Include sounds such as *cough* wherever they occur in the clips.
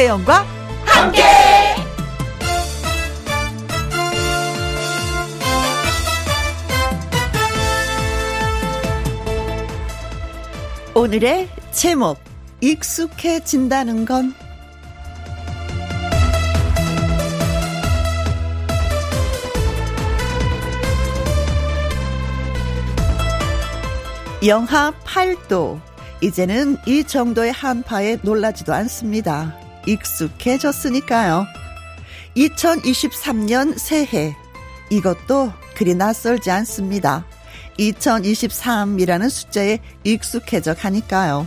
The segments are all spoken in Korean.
김혜영과 함께. 오늘의 제목 익숙해진다는 건 영하 8도 이제는 이 정도의 한파에 놀라지도 않습니다. 익숙해졌으니까요. 2023년 새해. 이것도 그리 낯설지 않습니다. 2023이라는 숫자에 익숙해져 가니까요.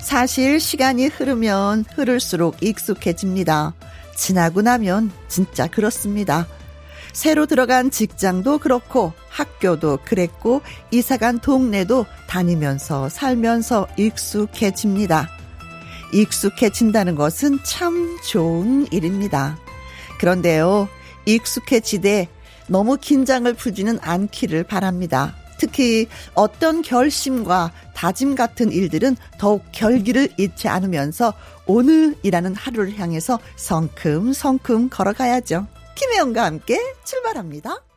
사실 시간이 흐르면 흐를수록 익숙해집니다. 지나고 나면 진짜 그렇습니다. 새로 들어간 직장도 그렇고 학교도 그랬고 이사간 동네도 다니면서 살면서 익숙해집니다. 익숙해진다는 것은 참 좋은 일입니다. 그런데요, 익숙해지되 너무 긴장을 풀지는 않기를 바랍니다. 특히 어떤 결심과 다짐 같은 일들은 더욱 결기를 잃지 않으면서 오늘이라는 하루를 향해서 성큼성큼 걸어가야죠. 김혜영과 함께 출발합니다.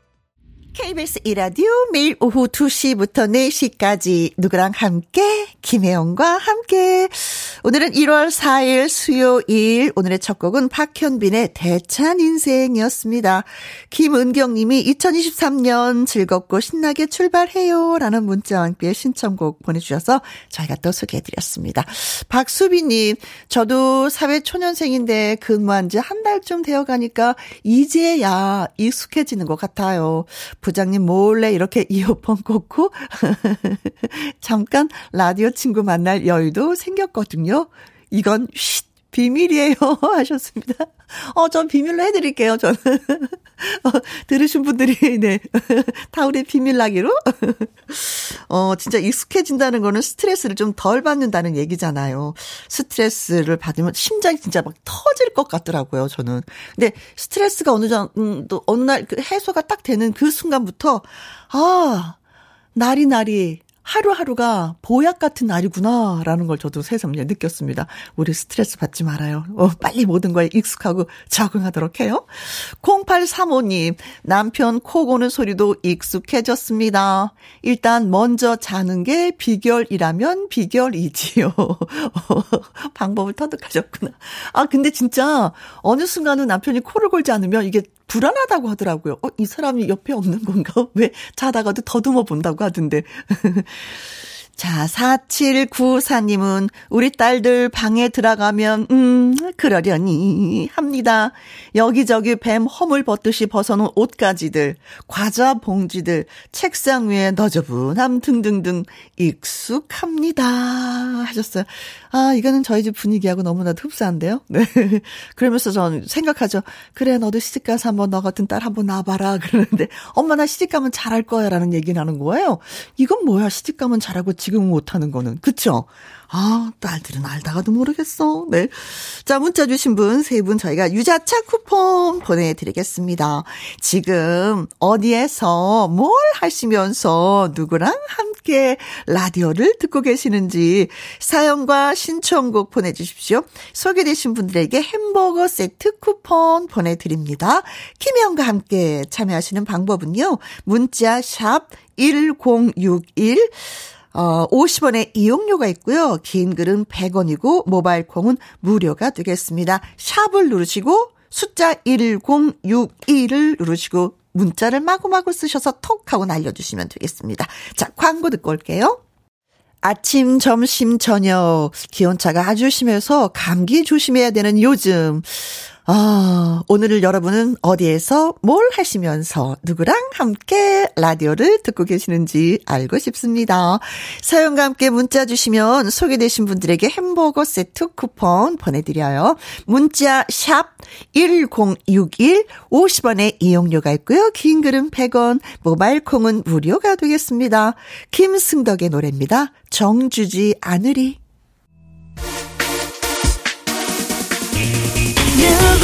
KBS 이라디오 매일 오후 2시부터 4시까지 누구랑 함께 김혜영과 함께 오늘은 1월 4일 수요일 오늘의 첫 곡은 박현빈의 대찬 인생이었습니다. 김은경 님이 2023년 즐겁고 신나게 출발해요 라는 문자와 함께 신청곡 보내주셔서 저희가 또 소개해드렸습니다. 박수비 님 저도 사회초년생인데 근무한 지 한 달쯤 되어가니까 이제야 익숙해지는 것 같아요. 부장님 몰래 이렇게 *laughs* 이어폰 꽂고 *laughs* 잠깐 라디오 친구 만날 여유도 생겼거든요. 이건 쉿 비밀이에요 *laughs* 하셨습니다. 어, 전 비밀로 해드릴게요, 저는. *laughs* 어, 들으신 분들이, 네. 다 우리 비밀나기로? 어, 진짜 익숙해진다는 거는 스트레스를 좀 덜 받는다는 얘기잖아요. 스트레스를 받으면 심장이 진짜 막 터질 것 같더라고요, 저는. 근데 스트레스가 어느 정도, 어느 날 그 해소가 딱 되는 그 순간부터, 아, 날이 날이 하루하루가 보약 같은 날이구나라는 걸 저도 새삼 느꼈습니다. 우리 스트레스 받지 말아요. 어, 빨리 모든 거에 익숙하고 적응하도록 해요. 0835님, 남편 코 고는 소리도 익숙해졌습니다. 일단 먼저 자는 게 비결이라면 비결이지요. *laughs* 방법을 터득하셨구나. 아, 근데 진짜 어느 순간은 남편이 코를 골지 않으면 이게 불안하다고 하더라고요. 어, 이 사람이 옆에 없는 건가? *laughs* 왜 자다가도 더듬어 본다고 하던데. *laughs* 자, 4794님은 우리 딸들 방에 들어가면, 음, 그러려니 합니다. 여기저기 뱀 허물 벗듯이 벗어놓은 옷가지들, 과자 봉지들, 책상 위에 너저분함 등등등 익숙합니다. 하셨어요. 아, 이거는 저희 집 분위기하고 너무나도 흡사한데요. 네. *laughs* 그러면서 전 생각하죠. 그래, 너도 시집가서 한번 너 같은 딸 한번 놔봐라. 그러는데, 엄마 나 시집가면 잘할 거야. 라는 얘기 나는 거예요. 이건 뭐야, 시집가면 잘하고 지금 못하는 거는. 그쵸? 아, 딸들은 알다가도 모르겠어. 네. 자, 문자 주신 분, 세 분 저희가 유자차 쿠폰 보내드리겠습니다. 지금 어디에서 뭘 하시면서 누구랑 함께 라디오를 듣고 계시는지 사연과 신청곡 보내주십시오. 소개되신 분들에게 햄버거 세트 쿠폰 보내드립니다. 김혜영과 함께 참여하시는 방법은요. 문자 샵 1061, 어, 50원의 이용료가 있고요. 긴 글은 100원이고 모바일 콩은 무료가 되겠습니다. 샵을 누르시고 숫자 1061을 누르시고 문자를 마구마구 쓰셔서 톡 하고 날려주시면 되겠습니다. 자, 광고 듣고 올게요. 아침, 점심, 저녁 기온차가 아주 심해서 감기 조심해야 되는 요즘. 아, 오늘을 여러분은 어디에서 뭘 하시면서 누구랑 함께 라디오를 듣고 계시는지 알고 싶습니다. 사연과 함께 문자 주시면 소개되신 분들에게 햄버거 세트 쿠폰 보내드려요. 문자 샵 1061, 50원의 이용료가 있고요. 긴 글은 100원, 모바일 콩은 무료가 되겠습니다. 김승덕의 노래입니다. 정주지 않으리.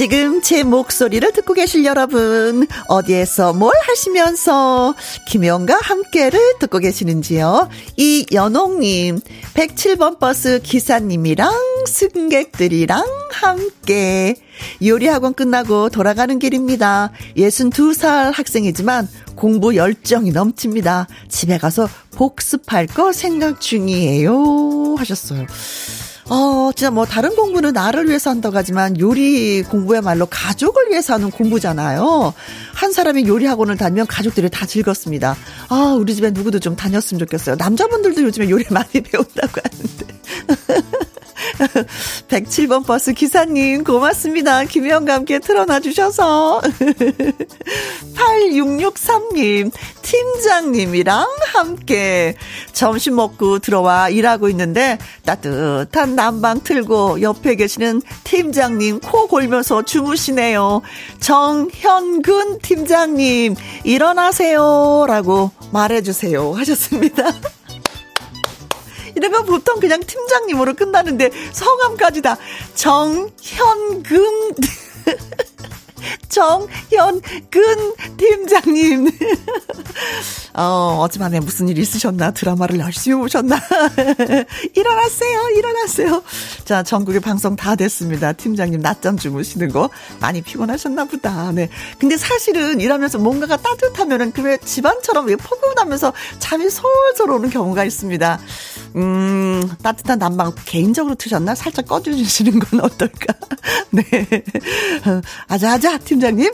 지금 제 목소리를 듣고 계실 여러분, 어디에서 뭘 하시면서 김영과 함께를 듣고 계시는지요? 이연옥님, 107번 버스 기사님이랑 승객들이랑 함께 요리학원 끝나고 돌아가는 길입니다. 62살 학생이지만 공부 열정이 넘칩니다. 집에 가서 복습할 거 생각 중이에요. 하셨어요. 어, 진짜 뭐 다른 공부는 나를 위해서 한다고 하지만 요리 공부야말로 가족을 위해서 하는 공부잖아요. 한 사람이 요리 학원을 다니면 가족들이 다 즐겁습니다. 아, 우리 집에 누구도 좀 다녔으면 좋겠어요. 남자분들도 요즘에 요리 많이 *laughs* 배운다고 하는데. 107번 버스 기사님, 고맙습니다. 김혜영과 함께 틀어놔 주셔서. 8663님, *laughs* 팀장님이랑 함께 점심 먹고 들어와 일하고 있는데 따뜻한 난방 틀고 옆에 계시는 팀장님 코 골면서 주무시네요. 정현근 팀장님, 일어나세요. 라고 말해주세요. 하셨습니다. *laughs* 이러면 보통 그냥 팀장님으로 끝나는데 성함까지 다 정현금 *laughs* 정현근 팀장님. 어, 어젯밤에 무슨 일 있으셨나? 드라마를 열심히 보셨나? *laughs* 일어났어요, 일어났어요. 자, 전국의 방송 다 됐습니다. 팀장님 낮잠 주무시는 거 많이 피곤하셨나 보다. 네. 근데 사실은 일하면서 뭔가가 따뜻하면은 그왜 집안처럼 왜 포근하면서 잠이 솔솔 오는 경우가 있습니다. 음, 따뜻한 난방 개인적으로 트셨나? 살짝 꺼주시는 건 어떨까? *laughs* 네. 아자아자, 팀장님.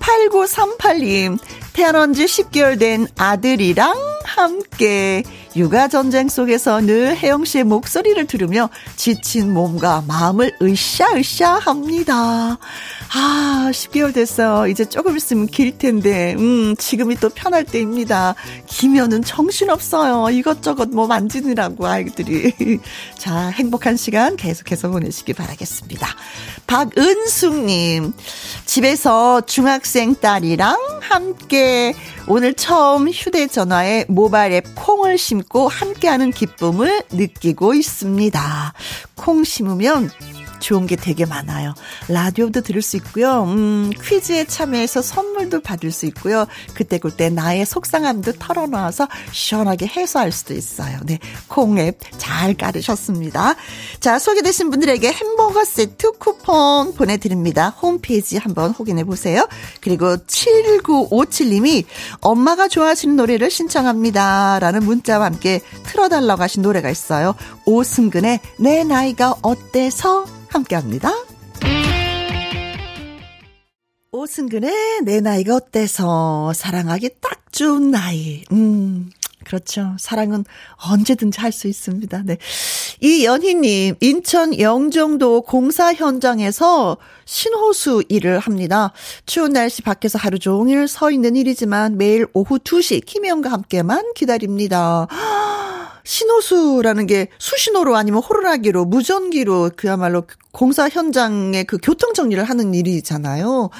8938님, 태어난 지 10개월 된 아들이랑 함께 육아 전쟁 속에서 늘 혜영 씨의 목소리를 들으며 지친 몸과 마음을 으쌰으쌰 합니다. 아, 10개월 됐어. 이제 조금 있으면 길 텐데, 음, 지금이 또 편할 때입니다. 기면은 정신없어요. 이것저것 뭐 만지느라고 아이들이. *laughs* 자, 행복한 시간 계속해서 보내시기 바라겠습니다. 박은숙님, 집에서 중학생 딸이랑 함께 오늘 처음 휴대전화에 모바일 앱 콩을 심고 함께하는 기쁨을 느끼고 있습니다. 콩 심으면 좋은 게 되게 많아요. 라디오도 들을 수 있고요. 음, 퀴즈에 참여해서 선물도 받을 수 있고요. 그때그때 나의 속상함도 털어놔서 시원하게 해소할 수도 있어요. 네. 콩앱 잘 깔으셨습니다. 자, 소개되신 분들에게 햄버거 세트 쿠폰 보내드립니다. 홈페이지 한번 확인해 보세요. 그리고 7957님이 엄마가 좋아하시는 노래를 신청합니다. 라는 문자와 함께 틀어달라고 하신 노래가 있어요. 오승근의 내 나이가 어때서 함께 합니다. 오승근의 내 나이가 어때서 사랑하기 딱 좋은 나이. 음. 그렇죠. 사랑은 언제든지 할 수 있습니다. 네. 이 연희님, 인천 영종도 공사 현장에서 신호수 일을 합니다. 추운 날씨 밖에서 하루 종일 서 있는 일이지만 매일 오후 2시 김혜영과 함께만 기다립니다. 신호수라는 게 수신호로 아니면 호루라기로 무전기로 그야말로 공사 현장의 그 교통 정리를 하는 일이잖아요.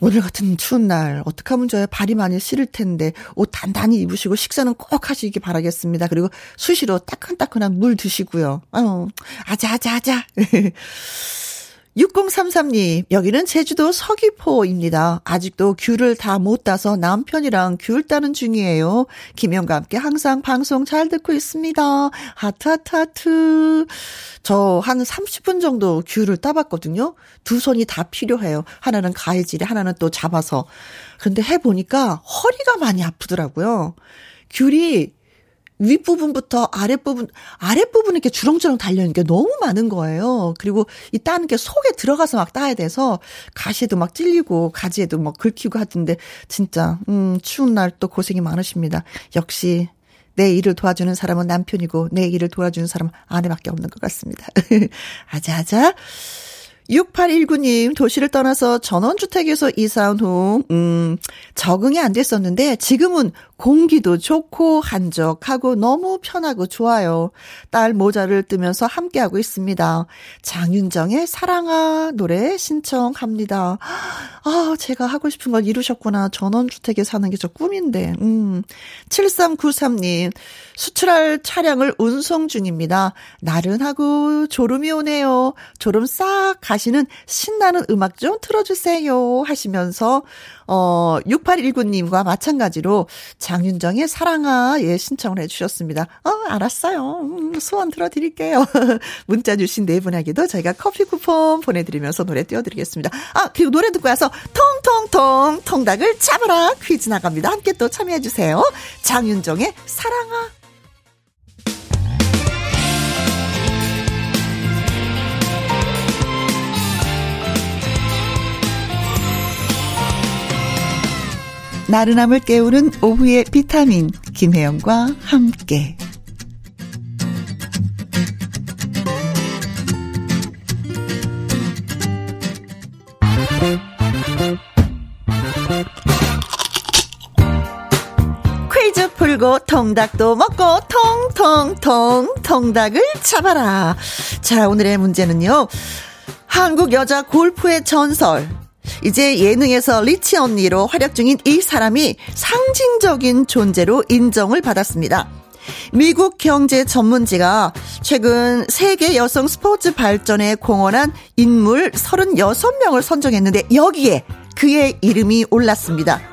오늘 같은 추운 날 어떡하면 좋아요. 발이 많이 시릴 텐데 옷 단단히 입으시고 식사는 꼭 하시기 바라겠습니다. 그리고 수시로 따끈따끈한 물 드시고요. 아유, 아자 아자 아자. *laughs* 6033님, 여기는 제주도 서귀포입니다. 아직도 귤을 다 못 따서 남편이랑 귤 따는 중이에요. 김영과 함께 항상 방송 잘 듣고 있습니다. 하트, 하트, 하트. 저 한 30분 정도 귤을 따봤거든요. 두 손이 다 필요해요. 하나는 가해질에, 하나는 또 잡아서. 근데 해보니까 허리가 많이 아프더라고요. 귤이 윗부분부터 아랫부분, 아랫부분에 이렇게 주렁주렁 달려있는 게 너무 많은 거예요. 그리고 이 따는 게 속에 들어가서 막 따야 돼서 가시에도 막 찔리고 가지에도 막 긁히고 하던데 진짜, 음, 추운 날 또 고생이 많으십니다. 역시 내 일을 도와주는 사람은 남편이고 내 일을 도와주는 사람은 아내밖에 없는 것 같습니다. *laughs* 아자아자. 6819님, 도시를 떠나서 전원주택에서 이사한 후, 음, 적응이 안 됐었는데, 지금은 공기도 좋고 한적하고 너무 편하고 좋아요. 딸 모자를 뜨면서 함께하고 있습니다. 장윤정의 사랑아 노래 신청합니다. 아, 제가 하고 싶은 걸 이루셨구나. 전원주택에 사는 게 저 꿈인데. 음. 7393님, 수출할 차량을 운송 중입니다. 나른하고 졸음이 오네요. 졸음 싹 가시 는 신나는 음악 좀 틀어주세요. 하시면서, 어, 6819님과 마찬가지로 장윤정의 사랑아, 예, 신청을 해주셨습니다. 어, 알았어요. 음, 소원 들어드릴게요. *laughs* 문자 주신 네 분에게도 저희가 커피 쿠폰 보내드리면서 노래 띄워드리겠습니다. 아, 그리고 노래 듣고 와서 통통통 통닭을 잡아라 퀴즈 나갑니다. 함께 또 참여해주세요. 장윤정의 사랑아. 나른함을 깨우는 오후의 비타민 김혜영과 함께 퀴즈 풀고 통닭도 먹고 통통통 통닭을 잡아라. 자, 오늘의 문제는요. 한국 여자 골프의 전설 이제 예능에서 리치 언니로 활약 중인 이 사람이 상징적인 존재로 인정을 받았습니다. 미국 경제 전문지가 최근 세계 여성 스포츠 발전에 공헌한 인물 36명을 선정했는데 여기에 그의 이름이 올랐습니다.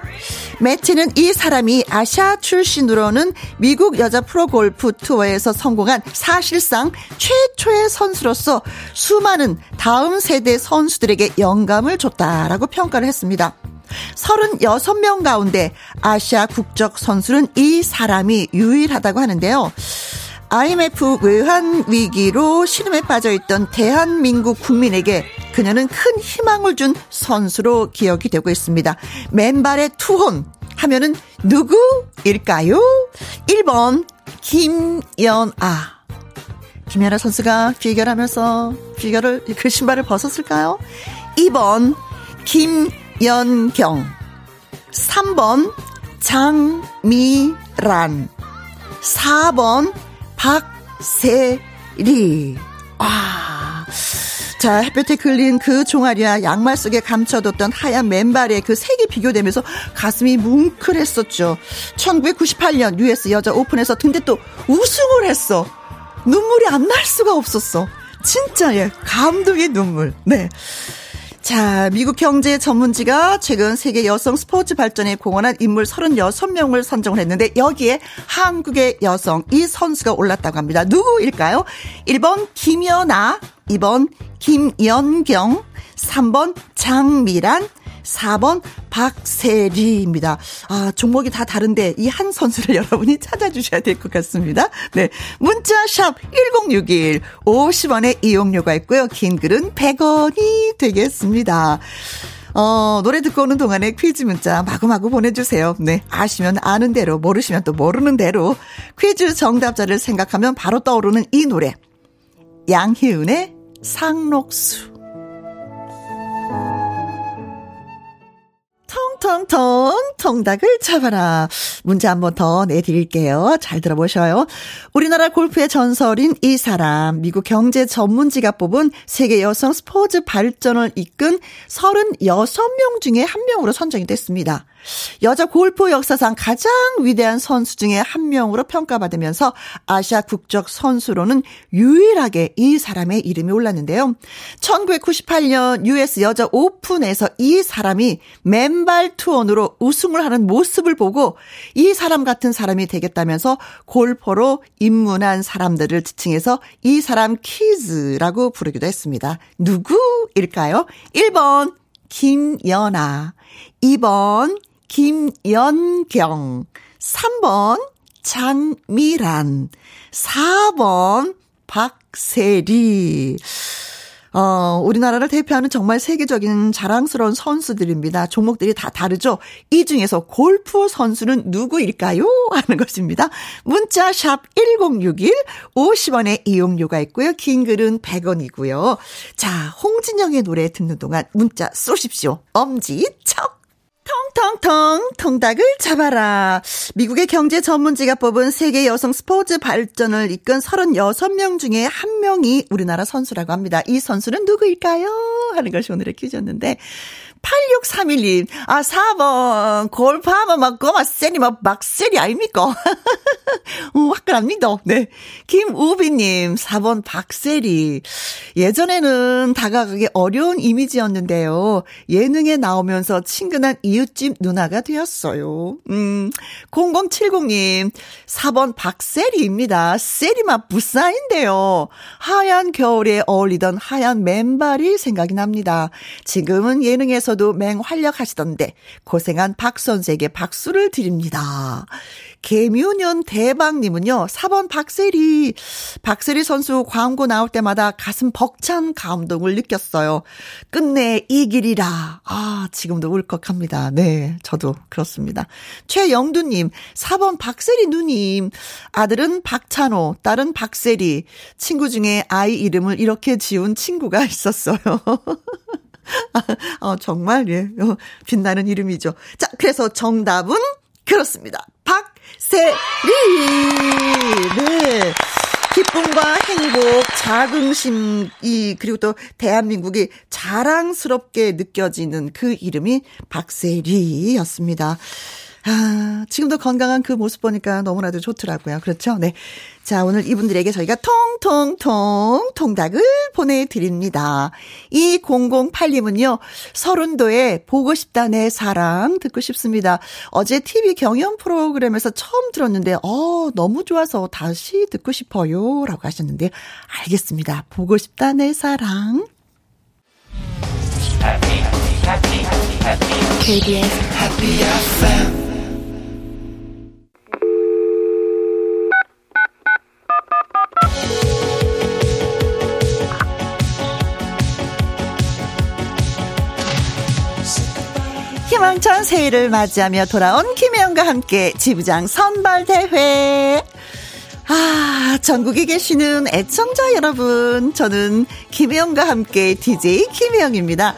매체는 이 사람이 아시아 출신으로는 미국 여자 프로골프 투어에서 성공한 사실상 최초의 선수로서 수많은 다음 세대 선수들에게 영감을 줬다라고 평가를 했습니다. 36명 가운데 아시아 국적 선수는 이 사람이 유일하다고 하는데요. IMF 외환 위기로 신음에 빠져 있던 대한민국 국민에게 그녀는 큰 희망을 준 선수로 기억이 되고 있습니다. 맨발의 투혼 하면은 누구일까요? 1번 김연아. 김연아 선수가 비결하면서 비결을 그 신발을 벗었을까요? 2번 김연경. 3번 장미란. 4번 박세리. 아. 자, 햇볕에 걸린 그 종아리와 양말 속에 감춰뒀던 하얀 맨발에 그 색이 비교되면서 가슴이 뭉클했었죠. 1998년 US 여자 오픈에서 근데 또 우승을 했어. 눈물이 안 날 수가 없었어. 진짜 예, 감동의 눈물. 네. 자, 미국 경제 전문지가 최근 세계 여성 스포츠 발전에 공헌한 인물 36명을 선정을 했는데 여기에 한국의 여성 이 선수가 올랐다고 합니다. 누구일까요? 1번 김연아, 2번 김연경, 3번 장미란, 4번 박세리입니다. 아, 종목이 다 다른데 이 한 선수를 *laughs* 여러분이 찾아주셔야 될 것 같습니다. 네. 문자 샵 1061, 50원의 이용료가 있고요. 긴 글은 100원이 되겠습니다. 어, 노래 듣고 오는 동안에 퀴즈 문자 마구마구 보내주세요. 네. 아시면 아는 대로, 모르시면 또 모르는 대로 퀴즈 정답자를 생각하면 바로 떠오르는 이 노래. 양희은의 상록수. 통통통 통닭을 잡아라. 문제 한 번 더 내드릴게요. 잘 들어보셔요. 우리나라 골프의 전설인 이 사람, 미국 경제 전문지가 뽑은 세계 여성 스포츠 발전을 이끈 36명 중에 한 명으로 선정이 됐습니다. 여자 골프 역사상 가장 위대한 선수 중에 한 명으로 평가받으면서 아시아 국적 선수로는 유일하게 이 사람의 이름이 올랐는데요. 1998년 US 여자 오픈에서 이 사람이 맨발 투혼으로 우승을 하는 모습을 보고 이 사람 같은 사람이 되겠다면서 골퍼로 입문한 사람들을 지칭해서 이 사람 키즈라고 부르기도 했습니다. 누구일까요? 1번 김연아, 2번 김연경, 3번 장미란, 4번 박세리. 어, 우리나라를 대표하는 정말 세계적인 자랑스러운 선수들입니다. 종목들이 다 다르죠? 이 중에서 골프 선수는 누구일까요? 하는 것입니다. 문자 샵 1061, 50원의 이용료가 있고요. 긴 글은 100원이고요. 자, 홍진영의 노래 듣는 동안 문자 쏘십시오. 엄지 척! 통통통 통닭을 잡아라. 미국의 경제 전문지가 뽑은 세계 여성 스포츠 발전을 이끈 36명 중에 한 명이 우리나라 선수라고 합니다. 이 선수는 누구일까요? 하는 것이 오늘의 퀴즈였는데 8631님, 아, 4번, 골프하면 막, 그거 막, 세리, 막, 막, 세리 아닙니까? 어, *laughs* 화끈합니다. 네. 김우비님, 4번 박세리. 예전에는 다가가기 어려운 이미지였는데요. 예능에 나오면서 친근한 이웃집 누나가 되었어요. 음, 0070님, 4번 박세리입니다. 세리맛 부사인데요. 하얀 겨울에 어울리던 하얀 맨발이 생각이 납니다. 지금은 예능에서 선수도 맹활약하시던데 고생한 박 선수에게 박수를 드립니다. 개묘년 대박님은요, 4번 박세리. 박세리 선수 광고 나올 때마다 가슴 벅찬 감동을 느꼈어요. 끝내 이 길이라. 아, 지금도 울컥합니다. 네, 저도 그렇습니다. 최영두님, 4번 박세리 누님. 아들은 박찬호, 딸은 박세리. 친구 중에 아이 이름을 이렇게 지운 친구가 있었어요. *laughs* *laughs* 어, 정말, 예, 어, 빛나는 이름이죠. 자, 그래서 정답은 그렇습니다. 박세리! 네. 기쁨과 행복, 자긍심이, 그리고 또 대한민국이 자랑스럽게 느껴지는 그 이름이 박세리였습니다. 아, 지금도 건강한 그 모습 보니까 너무나도 좋더라고요. 그렇죠? 네. 자, 오늘 이분들에게 저희가 통통통 통닭을 보내드립니다. 이 008님은요, 서른도에 보고 싶다 내 사랑 듣고 싶습니다. 어제 TV 경연 프로그램에서 처음 들었는데, 어, 너무 좋아서 다시 듣고 싶어요. 라고 하셨는데, 알겠습니다. 보고 싶다 내 사랑. KBS Happy FM 희망찬 새해를 맞이하며 돌아온 김혜영과 함께 지부장 선발대회. 아, 전국에 계시는 애청자 여러분, 저는 김혜영과 함께 DJ 김혜영입니다.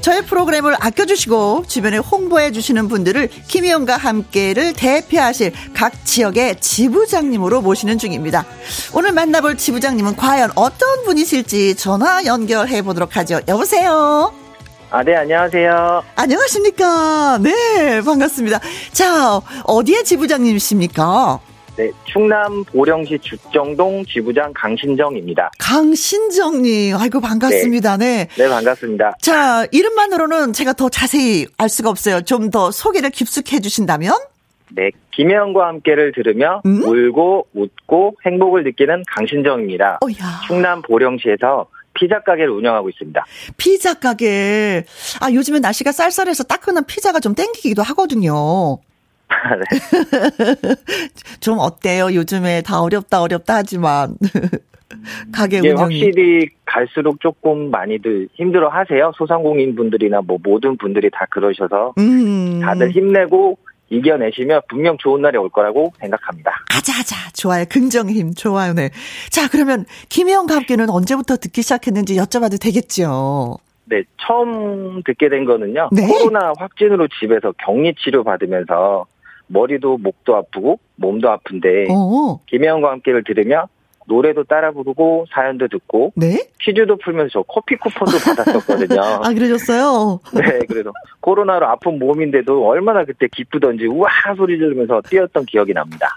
저의 프로그램을 아껴주시고 주변에 홍보해 주시는 분들을 김혜영과 함께를 대표하실 각 지역의 지부장님으로 모시는 중입니다. 오늘 만나볼 지부장님은 과연 어떤 분이실지 전화 연결해 보도록 하죠. 여보세요. 아, 네, 안녕하세요. 안녕하십니까. 네, 반갑습니다. 자, 어디에 지부장님이십니까? 네, 충남 보령시 주정동 지부장 강신정입니다. 강신정님, 아이고, 반갑습니다. 네. 네, 네 반갑습니다. 자, 이름만으로는 제가 더 자세히 알 수가 없어요. 좀 더 소개를 깊숙해 주신다면? 네, 김혜영과 함께를 들으며 음? 울고 웃고 행복을 느끼는 강신정입니다. 어야. 충남 보령시에서 피자 가게를 운영하고 있습니다. 피자 가게. 아, 요즘에 날씨가 쌀쌀해서 따끈한 피자가 좀 땡기기도 하거든요. 네. *laughs* 좀 어때요? 요즘에 다 어렵다 어렵다 하지만 *laughs* 가게 운영이 확실히 갈수록 조금 많이들 힘들어 하세요. 소상공인 분들이나 뭐 모든 분들이 다 그러셔서 음. 다들 힘내고 이겨내시면 분명 좋은 날이 올 거라고 생각합니다. 아자아자 좋아요. 긍정의 힘 좋아요. 네. 자 그러면 김혜영과 함께는 언제부터 듣기 시작했는지 여쭤봐도 되겠죠. 네, 처음 듣게 된 거는요. 네? 코로나 확진으로 집에서 격리 치료 받으면서 머리도 목도 아프고 몸도 아픈데 오. 김혜영과 함께를 들으며 노래도 따라 부르고 사연도 듣고 네? 퀴즈도 풀면서 저 커피 쿠폰도 *laughs* 받았었거든요. 아 그러셨어요? 네, 그래도 코로나로 아픈 몸인데도 얼마나 그때 기쁘던지 우와 소리 지르면서 뛰었던 기억이 납니다.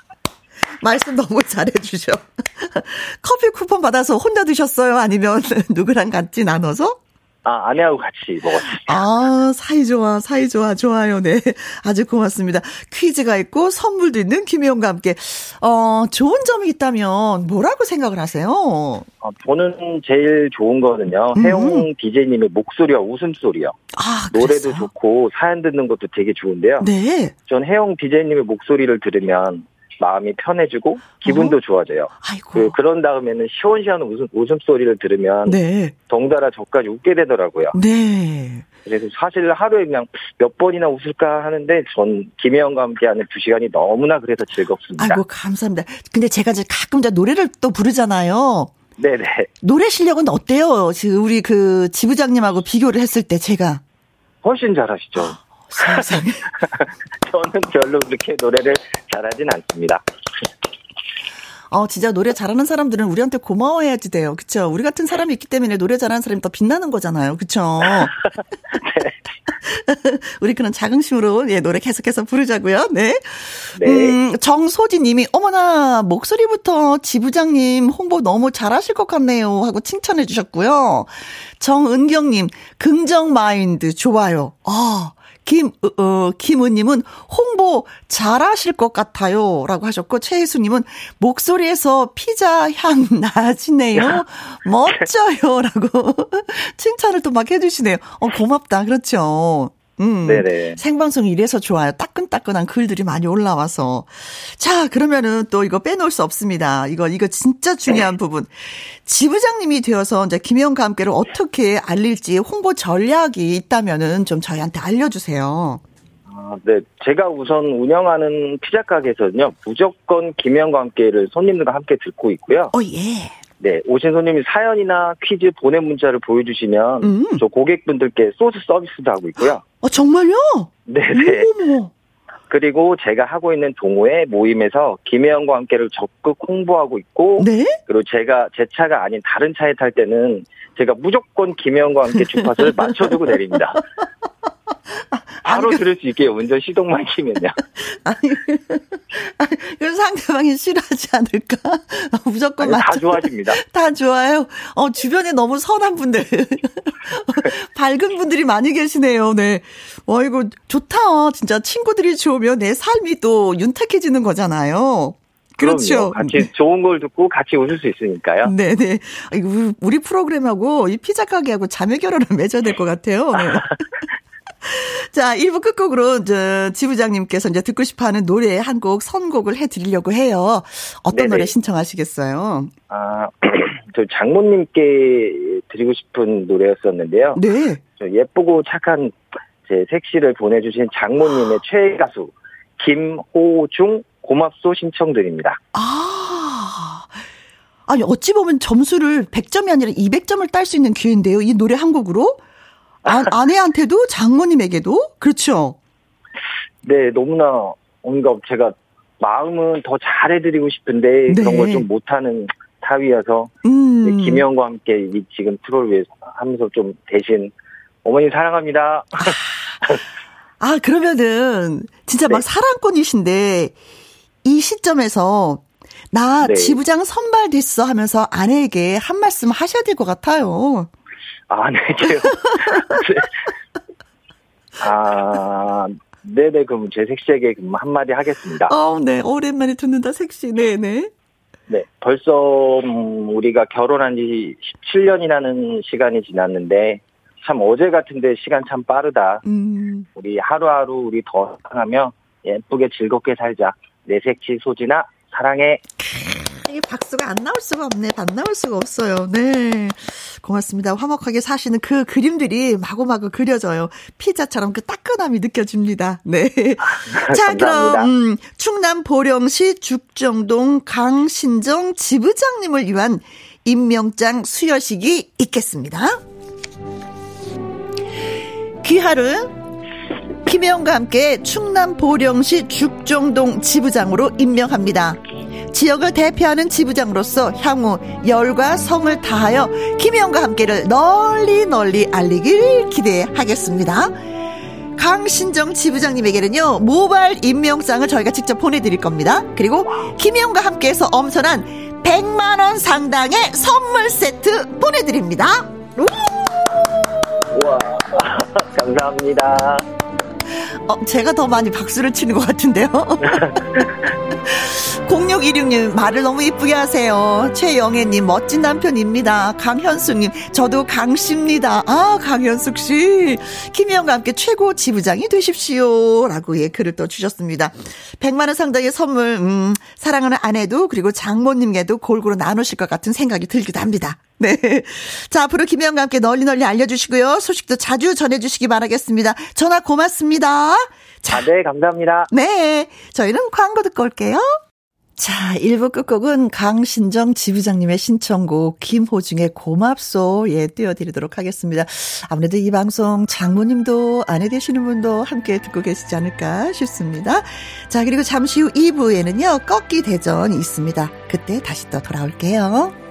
말씀 너무 잘해주셔. *laughs* 커피 쿠폰 받아서 혼자 드셨어요? 아니면 *laughs* 누구랑 같이 나눠서? 아, 아내하고 같이 먹었습니다. 아, 사이좋아, 사이좋아, 좋아요. 네. 아주 고맙습니다. 퀴즈가 있고 선물도 있는 김혜영과 함께, 어, 좋은 점이 있다면 뭐라고 생각을 하세요? 어, 저는 제일 좋은 거는요. 음. 혜영 DJ님의 목소리와 웃음소리요. 아, 노래도 좋고 사연 듣는 것도 되게 좋은데요. 네. 전 혜영 DJ님의 목소리를 들으면 마음이 편해지고 기분도 어? 좋아져요. 아이고. 그, 그런 다음에는 시원시원 웃음, 웃음소리를 들으면 네. 덩달아 저까지 웃게 되더라고요. 네. 그래서 사실 하루에 그냥 몇 번이나 웃을까 하는데 전 김혜영과 함께하는 두 시간이 너무나 그래서 즐겁습니다. 아이고 감사합니다. 근데 제가 이제 가끔 노래를 또 부르잖아요. 네네. 노래 실력은 어때요? 우리 그 지부장님하고 비교를 했을 때 제가 훨씬 잘하시죠. 세상에. *laughs* 저는 별로 그렇게 노래를 잘하진 않습니다. 어, 진짜 노래 잘하는 사람들은 우리한테 고마워해야지 돼요. 그쵸? 우리 같은 사람이 있기 때문에 노래 잘하는 사람이 더 빛나는 거잖아요. 그쵸? *laughs* 네. 우리 그런 자긍심으로 예, 노래 계속해서 부르자고요. 네. 네. 음, 정소지 님이 어머나 목소리부터 지부장님 홍보 너무 잘하실 것 같네요 하고 칭찬해 주셨고요. 정은경 님 긍정 마인드 좋아요. 아. 김, 어, 어, 김은님은 홍보 잘하실 것 같아요. 라고 하셨고, 최혜수님은 목소리에서 피자 향 *laughs* 나지네요. 멋져요. 라고 *laughs* 칭찬을 또 막 해주시네요. 어, 고맙다. 그렇죠. 음, 네네. 생방송 이래서 좋아요. 따끈따끈한 글들이 많이 올라와서. 자, 그러면은 또 이거 빼놓을 수 없습니다. 이거, 이거 진짜 중요한 부분. 지부장님이 되어서 이제 김혜영과 함께를 어떻게 알릴지 홍보 전략이 있다면은 좀 저희한테 알려주세요. 아, 네. 제가 우선 운영하는 피자 가게에서는요, 무조건 김혜영과 함께를 손님들과 함께 듣고 있고요. 어, 예. 네, 오신 손님이 사연이나 퀴즈 보낸 문자를 보여주시면 음. 저 고객분들께 소스 서비스도 하고 있고요. 아 정말요? 네네. 어머. 그리고 제가 하고 있는 동호회 모임에서 김혜영과 함께를 적극 홍보하고 있고, 네? 그리고 제가 제 차가 아닌 다른 차에 탈 때는 제가 무조건 김혜영과 함께 주파수를 *laughs* 맞춰두고 내립니다. 바로 아니, 들을 수 있게 운전 시동만 키면요. *laughs* 아니, 아니 그 상대방이 싫어하지 않을까? *laughs* 무조건 아니, 다 좋아집니다. *laughs* 다 좋아요. 어 주변에 너무 선한 분들, 밝은 분들이 많이 계시네요. 네. 와 이거 좋다. 진짜 친구들이 좋으면 내 삶이 또 윤택해지는 거잖아요. 그렇죠. 그럼요. 같이 네. 좋은 걸 듣고 같이 웃을 수 있으니까요. 네네. 우리 프로그램하고 이 피자 가게하고 자매 결혼을 맺어야 될 것 같아요. 네. *laughs* 자, 1부 끝곡으로 저 지부장님께서 이제 듣고 싶어 하는 노래 한 곡 선곡을 해 드리려고 해요. 어떤 네네. 노래 신청하시겠어요? 아, *clears throat* 저 장모님께 드리고 싶은 노래였었는데요. 네. 저 예쁘고 착한 제 색시를 보내주신 장모님의 *gasps* 최애 가수 김호중 고맙소 신청드립니다. 아. 아니, 어찌 보면 점수를 100점이 아니라 200점을 딸 수 있는 기회인데요. 이 노래 한 곡으로? 아, 아내한테도 장모님에게도 그렇죠. 네, 너무나 뭔가 제가 마음은 더 잘해드리고 싶은데 네. 그런 걸 좀 못하는 타위여서 음. 김영과 함께 이 지금 프로를 위해서 하면서 좀 대신 어머니 사랑합니다. 아 그러면은 진짜 네. 막 사랑꾼이신데 이 시점에서 나 네. 지부장 선발됐어 하면서 아내에게 한 말씀 하셔야 될 것 같아요. 아, 네, *laughs* 아, 네네, 그럼 제 섹시에게 한마디 하겠습니다. 어, 네, 오랜만에 듣는다, 섹시, 네네. 네, 벌써, 음, 우리가 결혼한 지 17년이라는 시간이 지났는데, 참 어제 같은데 시간 참 빠르다. 음. 우리 하루하루 우리 더 사랑하며 예쁘게 즐겁게 살자. 내 섹시 소진아, 사랑해. *laughs* 이게 박수가 안 나올 수가 없네. 반 나올 수가 없어요. 네. 고맙습니다. 화목하게 사시는 그 그림들이 마구마구 그려져요. 피자처럼 그 따끈함이 느껴집니다. 네. *laughs* 자, 그럼, 음, 충남 보령시 죽정동 강신정 지부장님을 위한 임명장 수여식이 있겠습니다. 귀하를 김혜영과 함께 충남 보령시 죽정동 지부장으로 임명합니다. 지역을 대표하는 지부장으로서 향후 열과 성을 다하여 김혜영과 함께를 널리 널리 알리길 기대하겠습니다. 강신정 지부장님에게는요 모바일 임명장을 저희가 직접 보내드릴 겁니다. 그리고 김혜영과 함께해서 엄선한 100만 원 상당의 선물 세트 보내드립니다. 우와 *laughs* 감사합니다. 어, 제가 더 많이 박수를 치는 것 같은데요. *laughs* 0616님, 말을 너무 이쁘게 하세요. 최영애님, 멋진 남편입니다. 강현숙님, 저도 강씨입니다. 아, 강현숙 씨. 김희영과 함께 최고 지부장이 되십시오. 라고 예, 글을 또 주셨습니다. 100만원 상당의 선물, 음, 사랑하는 아내도, 그리고 장모님께도 골고루 나누실 것 같은 생각이 들기도 합니다. 네. 자, 앞으로 김혜영과 함께 널리 널리 알려주시고요. 소식도 자주 전해주시기 바라겠습니다. 전화 고맙습니다. 자. 아, 네, 감사합니다. 네. 저희는 광고 듣고 올게요. 자, 1부 끝곡은 강신정 지부장님의 신청곡 김호중의 고맙소 예 띄워드리도록 하겠습니다. 아무래도 이 방송 장모님도 아내 되시는 분도 함께 듣고 계시지 않을까 싶습니다. 자, 그리고 잠시 후 2부에는요 꺾기 대전이 있습니다. 그때 다시 또 돌아올게요.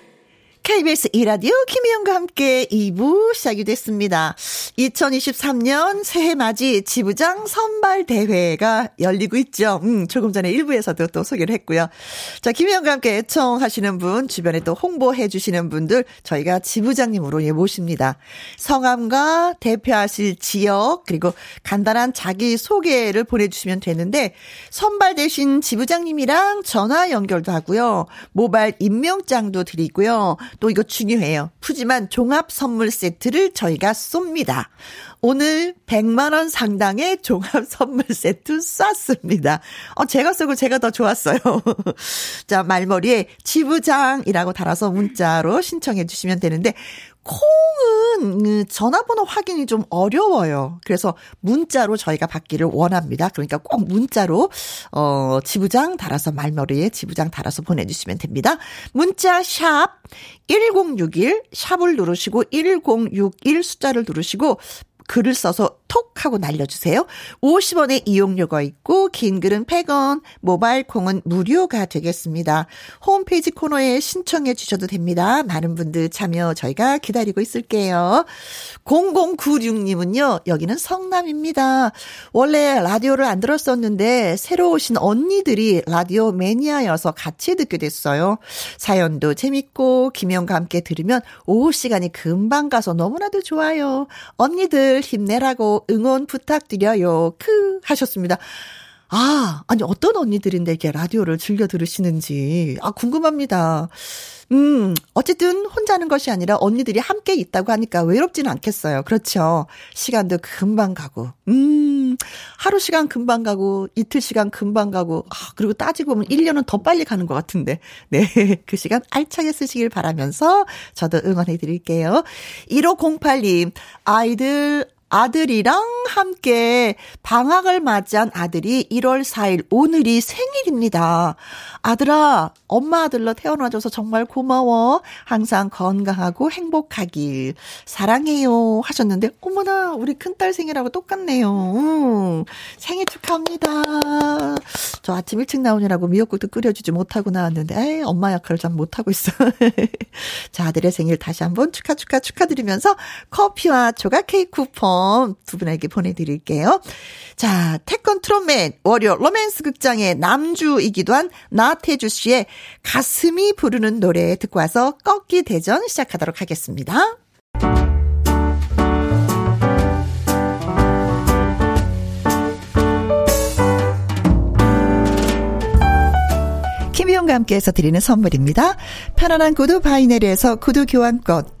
KBS 이라디오 김희영과 함께 2부 시작이 됐습니다. 2023년 새해 맞이 지부장 선발 대회가 열리고 있죠. 음, 조금 전에 1부에서도 또 소개를 했고요. 자, 김희영과 함께 애청하시는 분, 주변에 또 홍보해 주시는 분들 저희가 지부장님으로 예 모십니다. 성함과 대표하실 지역 그리고 간단한 자기 소개를 보내 주시면 되는데 선발되신 지부장님이랑 전화 연결도 하고요. 모바일 임명장도 드리고요. 또 이거 중요해요. 푸짐한 종합 선물 세트를 저희가 쏩니다. 오늘 100만원 상당의 종합 *laughs* 선물 세트 쐈습니다. 어, 제가 쓰고 제가 더 좋았어요. *laughs* 자, 말머리에 지부장이라고 달아서 문자로 신청해 주시면 되는데, 콩은 그 전화번호 확인이 좀 어려워요. 그래서 문자로 저희가 받기를 원합니다. 그러니까 꼭 문자로 어 지부장 달아서 말머리에 지부장 달아서 보내 주시면 됩니다. 문자 샵 1061, 샵을 누르시고 1061 숫자를 누르시고 글을 써서 톡 하고 날려주세요. 50원의 이용료가 있고 긴 글은 100원, 모바일 콩은 무료가 되겠습니다. 홈페이지 코너에 신청해 주셔도 됩니다. 많은 분들 참여 저희가 기다리고 있을게요. 0096님은요. 여기는 성남입니다. 원래 라디오를 안 들었었는데 새로 오신 언니들이 라디오 매니아여서 같이 듣게 됐어요. 사연도 재밌고 김영과 함께 들으면 오후 시간이 금방 가서 너무나도 좋아요. 언니들 힘내라고 응원 부탁드려요. 크 하셨습니다. 아, 아니 어떤 언니들인데 이렇게 라디오를 즐겨 들으시는지 아 궁금합니다. 음, 어쨌든 혼자 하는 것이 아니라 언니들이 함께 있다고 하니까 외롭지는 않겠어요. 그렇죠. 시간도 금방 가고. 음, 하루 시간 금방 가고, 이틀 시간 금방 가고, 아, 그리고 따지고 보면 1년은 더 빨리 가는 것 같은데. 네. *laughs* 그 시간 알차게 쓰시길 바라면서 저도 응원해 드릴게요. 1508님, 아이들 아들이랑 함께 방학을 맞이한 아들이 1월 4일 오늘이 생일입니다. 아들아, 엄마 아들로 태어나줘서 정말 고마워. 항상 건강하고 행복하길. 사랑해요. 하셨는데, 어머나, 우리 큰딸 생일하고 똑같네요. 음, 생일 축하합니다. 저 아침 일찍 나오느라고 미역국도 끓여주지 못하고 나왔는데, 에이, 엄마 역할을 잘 못하고 있어. *laughs* 자, 아들의 생일 다시 한번 축하, 축하, 축하드리면서 커피와 조각 케이크 쿠폰 두 분에게 보내드릴게요. 자, 태권 트롯맨 월요 로맨스 극장의 남주이기도 한 나태주 씨의 가슴이 부르는 노래 듣고 와서 꺾기 대전 시작하도록 하겠습니다. 김희용과 함께해서 드리는 선물입니다. 편안한 구두 바이네르에서 구두 교환권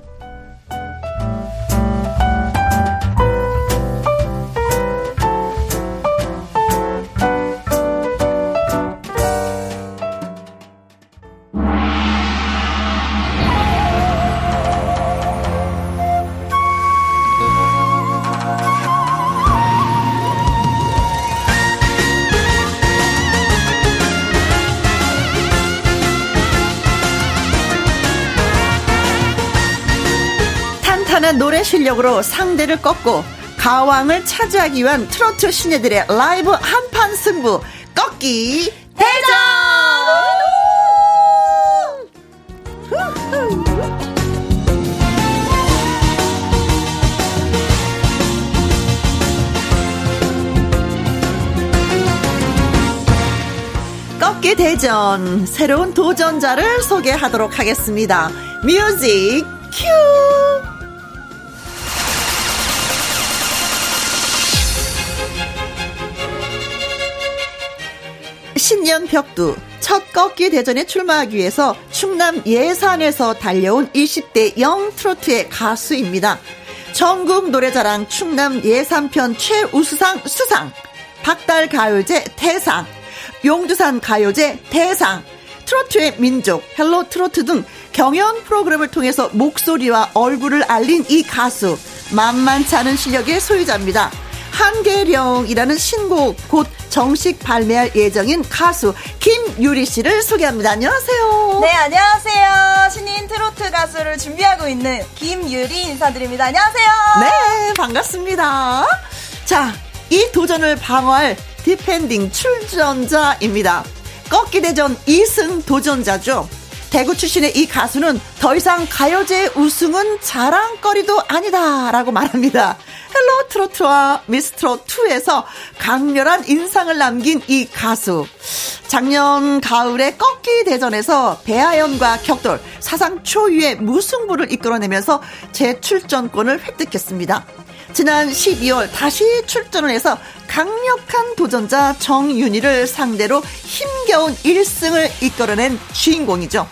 탄탄한 노래 실력으로 상대를 꺾고 가왕을 차지하기 위한 트로트 신예들의 라이브 한판 승부 꺾기 대전! 꺾기 대전 새로운 도전자를 소개하도록 하겠습니다. 뮤직 큐! 신년 벽두 첫 꺾기 대전에 출마하기 위해서 충남 예산에서 달려온 20대 영 트로트의 가수입니다. 전국 노래자랑 충남 예산편 최우수상 수상, 박달 가요제 대상, 용두산 가요제 대상, 트로트의 민족, 헬로 트로트 등 경연 프로그램을 통해서 목소리와 얼굴을 알린 이 가수 만만치 않은 실력의 소유자입니다. 한계령이라는 신곡 곧 정식 발매할 예정인 가수 김유리 씨를 소개합니다. 안녕하세요. 네, 안녕하세요. 신인 트로트 가수를 준비하고 있는 김유리 인사드립니다. 안녕하세요. 네, 반갑습니다. 자, 이 도전을 방어할 defending 출전자입니다. 꺾기 대전 2승 도전자죠. 대구 출신의 이 가수는 더 이상 가요제 우승은 자랑거리도 아니다라고 말합니다. 헬로 트로트와 미스트롯2에서 강렬한 인상을 남긴 이 가수. 작년 가을에 꺾기 대전에서 배아현과 격돌, 사상 초유의 무승부를 이끌어내면서 재출전권을 획득했습니다. 지난 12월 다시 출전을 해서 강력한 도전자 정윤희를 상대로 힘겨운 1승을 이끌어낸 주인공이죠.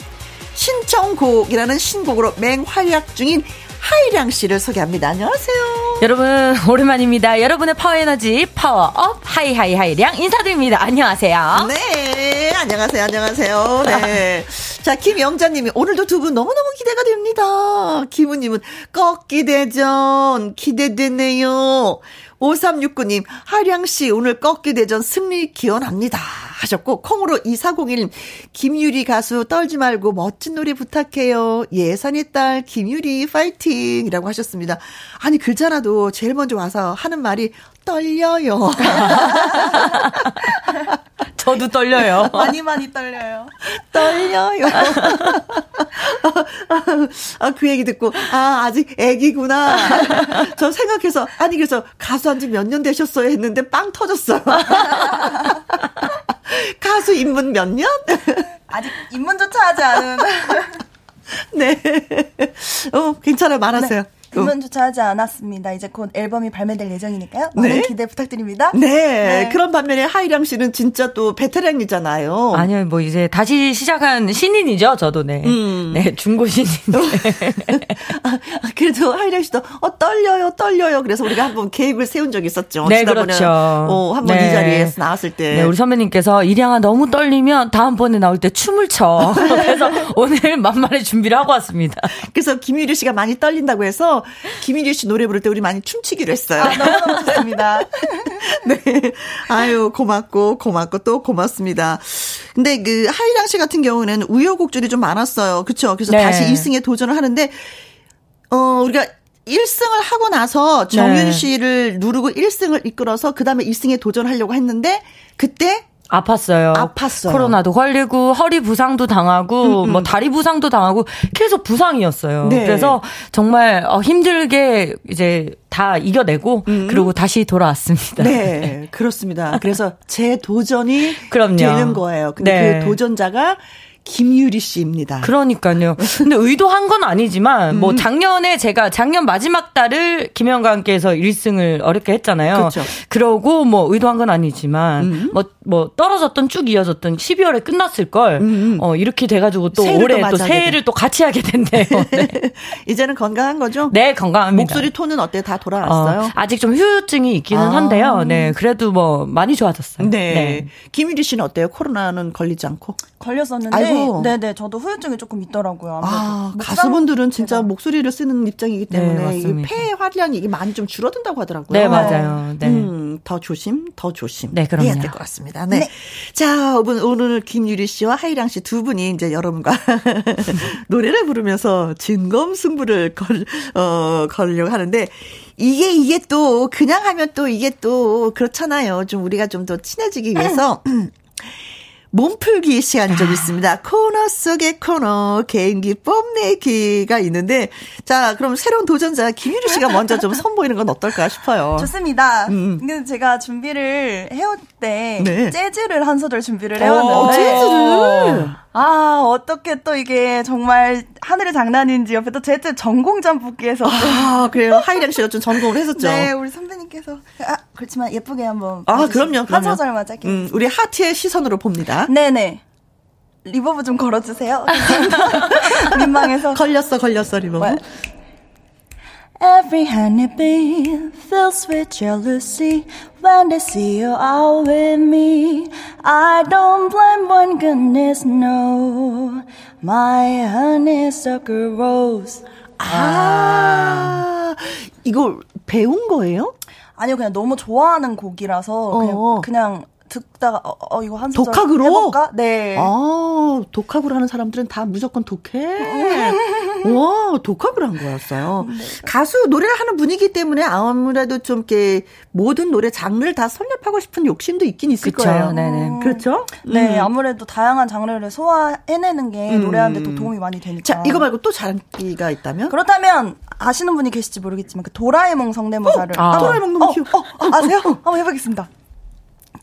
신청곡이라는 신곡으로 맹활약 중인 하이량 씨를 소개합니다. 안녕하세요. 여러분 오랜만입니다. 여러분의 파워 에너지 파워업 하이하이 하이량 인사드립니다. 안녕하세요. 네, 안녕하세요. 안녕하세요. 네. *laughs* 자, 김영자님이 오늘도 두 분 너무너무 기대가 됩니다. 김우님은 꺾기 대전 기대되네요. 5369님, 하량씨, 오늘 꺾기 대전 승리 기원합니다. 하셨고, 콩으로 2401님, 김유리 가수 떨지 말고 멋진 노래 부탁해요. 예산의 딸, 김유리, 파이팅! 이라고 하셨습니다. 아니, 글자라도 제일 먼저 와서 하는 말이 떨려요. *laughs* 저도 떨려요. *laughs* 많이 많이 떨려요. 떨려요. *laughs* 아, 그 얘기 듣고, 아, 아직 애기구나. 저 생각해서, 아니, 그래서 가수 한 지 몇 년 되셨어요? 했는데 빵 터졌어요. *laughs* 가수 입문 몇 년? 아직 입문조차 하지 않은. 네. 어, 괜찮아요. 말하세요. 네. 입문조차 하지 않았습니다. 이제 곧 앨범이 발매될 예정이니까요. 많은 네? 기대 부탁드립니다. 네. 네. 그런 반면에 하이량 씨는 진짜 또 베테랑이잖아요. 아니요, 뭐 이제 다시 시작한 신인이죠, 저도 네. 음. 네, 중고 신인. 아, *laughs* 그래도 하이량 씨도 어 떨려요, 떨려요. 그래서 우리가 한번 계획을 세운 적이 있었죠. 네, 그렇죠. 어, 한번 네. 이 자리에 나왔을 때. 네, 우리 선배님께서 이량아 너무 떨리면 다음번에 나올 때 춤을 춰. *laughs* 그래서 오늘 만만히 준비를 하고 왔습니다. 그래서 김유리 씨가 많이 떨린다고 해서 나와서 김일희 씨 노래 부를 때 우리 많이 춤추기로 했어요. 아, 너무너무 *laughs* 좋습니다. 네. 아유, 고맙고, 고맙고, 또 고맙습니다. 근데 그 하이랑 씨 같은 경우는 우여곡절이 좀 많았어요. 그쵸? 그래서 네. 다시 2승에 도전을 하는데, 어, 우리가 1승을 하고 나서 정윤 네. 씨를 누르고 1승을 이끌어서 그 다음에 2승에 도전하려고 했는데, 그때 아팠어요. 아팠어요. 코로나도 걸리고 허리 부상도 당하고 음음. 뭐 다리 부상도 당하고 계속 부상이었어요. 네. 그래서 정말 어, 힘들게 이제 다 이겨내고 음. 그리고 다시 돌아왔습니다. 네, *laughs* 그렇습니다. 그래서 제 도전이 그럼요. 되는 거예요. 근데 네. 그 도전자가 김유리 씨입니다. 그러니까요. 근데 의도한 건 아니지만 뭐 음. 뭐 작년에 제가 작년 마지막 달을 김영과 함께해서 1승을 어렵게 했잖아요. 그렇죠. 그러고 뭐 의도한 건 아니지만 뭐뭐 음. 뭐 떨어졌던 쭉 이어졌던 12월에 끝났을 걸 음. 어 이렇게 돼 가지고 또 올해 또, 또 새해를 또 같이 하게 된대요. *laughs* 네. 이제는 건강한 거죠? 네, 건강합니다. 목소리 톤은 어때? 다 돌아왔어요? 어, 아직 좀 후유증이 있기는 아. 한데요. 네. 그래도 뭐 많이 좋아졌어요. 네. 네. 김유리 씨는 어때요? 코로나는 걸리지 않고? 걸렸었는데 아이고. 네네 저도 후유증이 조금 있더라고요. 아 가수분들은 진짜 제가. 목소리를 쓰는 입장이기 네, 때문에 네, 폐 활량이 이게 많이 좀 줄어든다고 하더라고요. 네 맞아요. 네. 음, 더 조심, 더 조심. 네 그럼요. 해야 될 것 같습니다. 네. 네. 자 오늘, 오늘 김유리 씨와 하이랑 씨 두 분이 이제 여러분과 *laughs* 노래를 부르면서 진검 승부를 걸 어, 걸려고 하는데. 이게 이게 또 그냥 하면 또 이게 또 그렇잖아요. 좀 우리가 좀 더 친해지기 위해서 *clears throat* 몸풀기 시간이 좀 아. 있습니다. 코너 속의 코너 개인기 뽐내기가 있는데 자 그럼 새로운 도전자 김유리 씨가 먼저 좀 선보이는 건 어떨까 싶어요. 좋습니다. 음. 근데 제가 준비를 해올 때 네. 재즈를 한 소절 준비를 해왔는데 어, 재즈를 아, 어떻게 또 이게 정말 하늘의 장난인지 옆에 또 제트 전공 잠복기에서. 아, 그래요? 하이랑 씨가 좀 전공을 했었죠. 네, 우리 선배님께서. 아, 그렇지만 예쁘게 한번. 아, 그럼요, 그럼요. 한 소절만 짧게. 음, 우리 하트의 시선으로 봅니다. 네네. 리버브 좀 걸어주세요. *laughs* 민망해서. 걸렸어, 걸렸어, 리버브. 뭐, Every honeybee fills with jealousy when they see you out with me. I don't blame one goodness, no. My honeysuckle rose. 아, 이거 배운 거예요? 아니요, 그냥 너무 좋아하는 곡이라서 그냥, 어. 그냥 듣다가 어, 어 이거 한 소절 독학으로 해볼까? 네. 아 독학으로 하는 사람들은 다 무조건 독해. 와 독학을 한 거였어요. 네. 가수 노래를 하는 분이기 때문에 아무래도 좀 이렇게 모든 노래 장르를 다 설립하고 싶은 욕심도 있긴 있을 그쵸, 거예요. 네네. 음. 그렇죠? 네 음. 아무래도 다양한 장르를 소화해내는 게 음. 노래하는데 또 도움이 많이 되니까. 자 이거 말고 또 장기가 있다면? 그렇다면 아시는 분이 계실지 모르겠지만 그 도라에몽 성대모사를 어? 아. 도라에몽 너무 어, 귀여워. 어, 어, 아세요? 한번 해보겠습니다.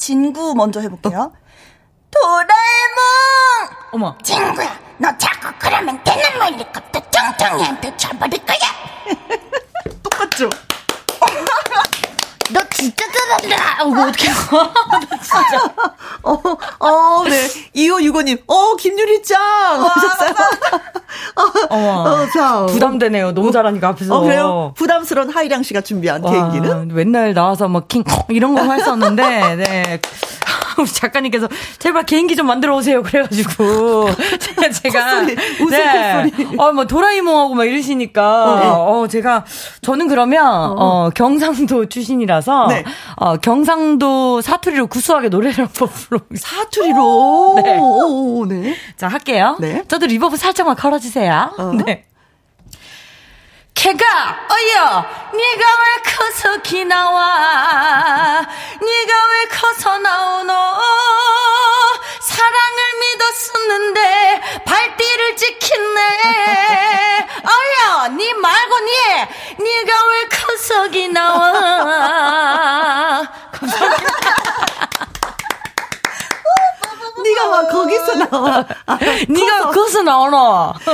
진구 먼저 해볼게요. 도라에몽! 어머. 친구야, 너 자꾸 그러면 되는 멀리컵도 뚱뚱이한테 쳐버릴 거야. *laughs* 똑같죠? 너 진짜 잘한다. 어, 뭐 어떻게 *laughs* 진짜. 어, 어, 네. 2565님, 어, 김유리 짱! 오셨어요? *laughs* 어, 어, 자. 부담되네요. 너무 잘하니까 앞에서. 어, 그래요? 부담스러운 하이량 씨가 준비한 와, 개인기는? 맨날 나와서 막 킹, 이런 거 했었는데, 네. 우리 *laughs* 작가님께서 제발 개인기 좀 만들어 오세요. 그래가지고 *laughs* 제가 제가 네. 어뭐 도라에몽하고 막 이러시니까 어, 네. 어 제가 저는 그러면 어, 어 경상도 출신이라서 네. 어 경상도 사투리로 구수하게 노래를 한번 불러 사투리로 네. 오, 네. 자 할게요. 네. 저도 reverb 살짝만 걸어주세요. 어. 네. 개가 어여 네가 왜 커서 기 나와 네가 왜 커서 나오노 사랑을 믿었었는데 발뒤를 찍힌네 어여 네 말고 네 네가 왜 커서 기 나와 *laughs* 네가 막 거기서 나와. 아, 네가 거기서 나오노. *laughs*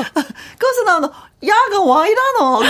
거기서 나오노. 야가 와 이러노.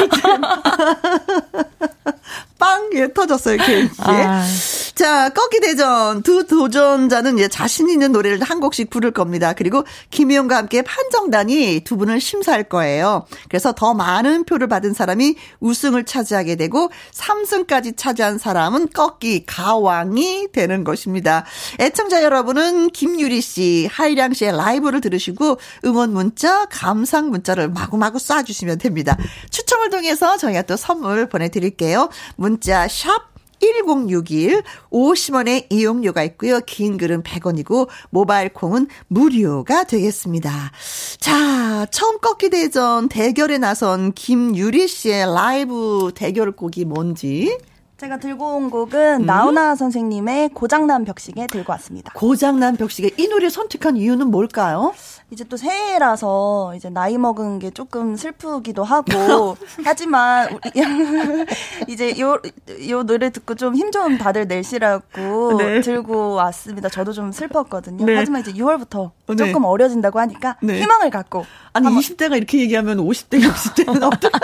빵, 예, 터졌어요, 케이크. 아. 자, 꺾기 대전 두 도전자는 이제 자신 있는 노래를 한 곡씩 부를 겁니다. 그리고 김희영과 함께 판정단이 두 분을 심사할 거예요. 그래서 더 많은 표를 받은 사람이 우승을 차지하게 되고 3승까지 차지한 사람은 꺾기 가왕이 되는 것입니다. 애청자 여러분은 김유리 씨, 하이량 씨의 라이브를 들으시고 응원 문자, 감상 문자를 마구마구 쏴주시면 됩니다. 추첨을 통해서 저희가 또 선물 보내드릴게요. 문자 샵 1061 50원의 이용료가 있고요. 긴 글은 100원이고 모바일 콩은 무료가 되겠습니다. 자, 처음 꺾기 대전 대결에 나선 김유리 씨의 라이브 대결곡이 뭔지 제가 들고 온 곡은 음? 나훈아 선생님의 고장난 벽시계 들고 왔습니다. 고장난 벽시계 이 노래 선택한 이유는 뭘까요? 이제 또 새해라서 이제 나이 먹은 게 조금 슬프기도 하고 *laughs* 하지만 *laughs* 이제 요 요 노래 듣고 좀 힘 좀 다들 내시라고 네. 들고 왔습니다. 저도 좀 슬펐거든요. 네. 하지만 이제 6월부터 네. 조금 어려진다고 하니까 네. 희망을 갖고 아니 한번. 20대가 이렇게 얘기하면 50대, 60대는 어떡 나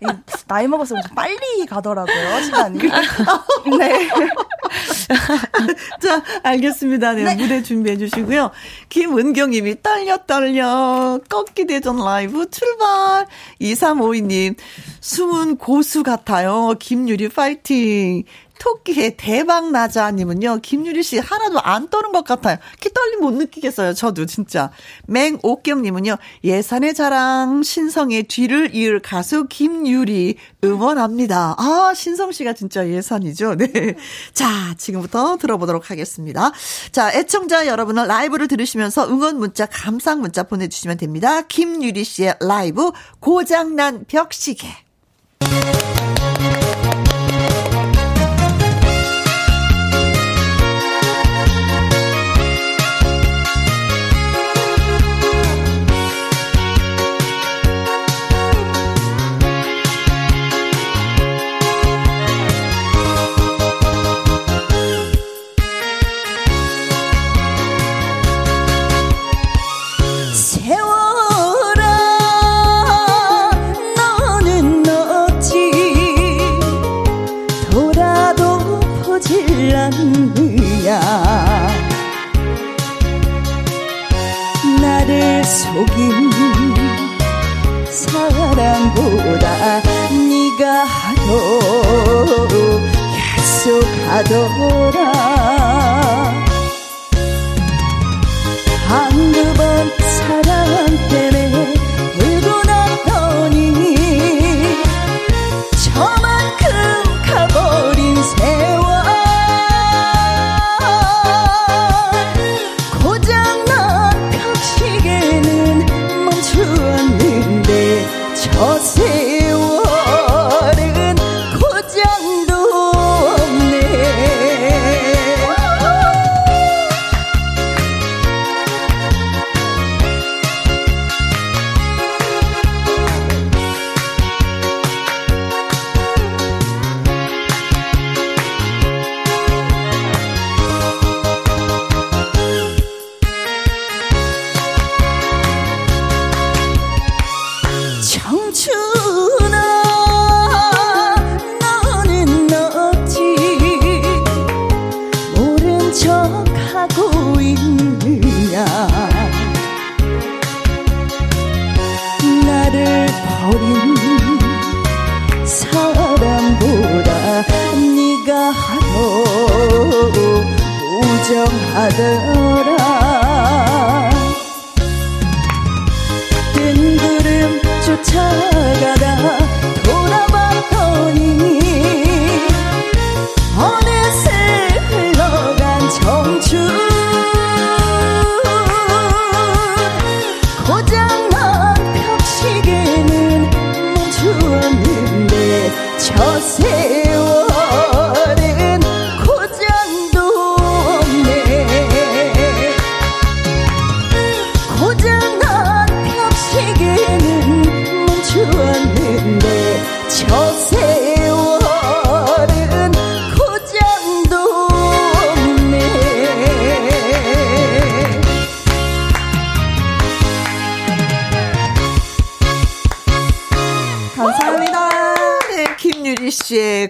이 먹어서 빨리 가더라고요, 시간이. *laughs* 네. *laughs* 자, 알겠습니다. 네, 네. 무대 준비해 주시고요. 김은경님이 떨려, 떨려. 꺾기 대전 라이브 출발. 2352님, 숨은 고수 같아요. 김유리 파이팅. 토끼의 대박 나자님은요, 김유리 씨 하나도 안 떠는 것 같아요. 키 떨림 못 느끼겠어요, 저도 진짜. 맹옥경님은요, 예산의 자랑, 신성의 뒤를 이을 가수 김유리 응원합니다. 아, 신성 씨가 진짜 예산이죠. 네. 자, 지금부터 들어보도록 하겠습니다. 자, 애청자 여러분은 라이브를 들으시면서 응원 문자, 감상 문자 보내주시면 됩니다. 김유리 씨의 라이브, 고장난 벽시계.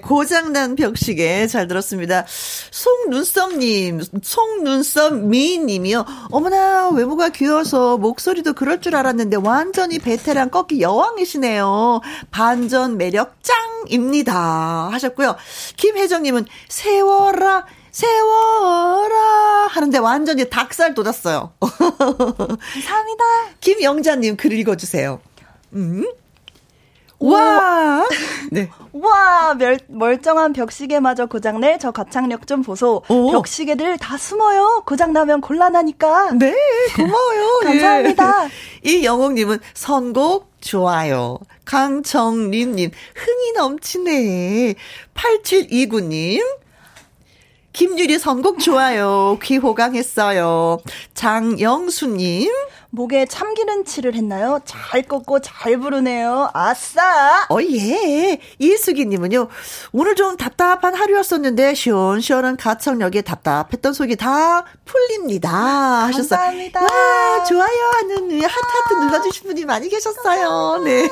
고장난 벽시계 잘 들었습니다. 송눈썹님, 송눈썹 미인님이요. 어머나 외모가 귀여워서 목소리도 그럴 줄 알았는데 완전히 베테랑 꺾기 여왕이시네요. 반전 매력 짱입니다. 하셨고요. 김혜정님은 세워라 세워라 하는데 완전히 닭살 돋았어요. *laughs* 감사합니다. 김영자님 글 읽어주세요. 음. 와! *laughs* 네. 와, 멸, 멀쩡한 벽시계마저 고장낼 저 가창력 좀 보소. 오. 벽시계들 다 숨어요. 고장나면 곤란하니까. 네, 고마워요. *laughs* 감사합니다. 예. 이영옥님은 선곡 좋아요. 강정림님, 흥이 넘치네. 8729님, 김유리 선곡 좋아요. 귀호강했어요. 장영수님. 목에 참기름 칠을 했나요? 잘 꺾고 잘 부르네요. 아싸! 어, 예. 이수기님은요, 오늘 좀 답답한 하루였었는데, 시원시원한 가창력에 답답했던 속이 다 풀립니다. 하셨어요. 감사합니다. 와, 좋아요 하는 하트하트 눌러주신 분이 많이 계셨어요. 네.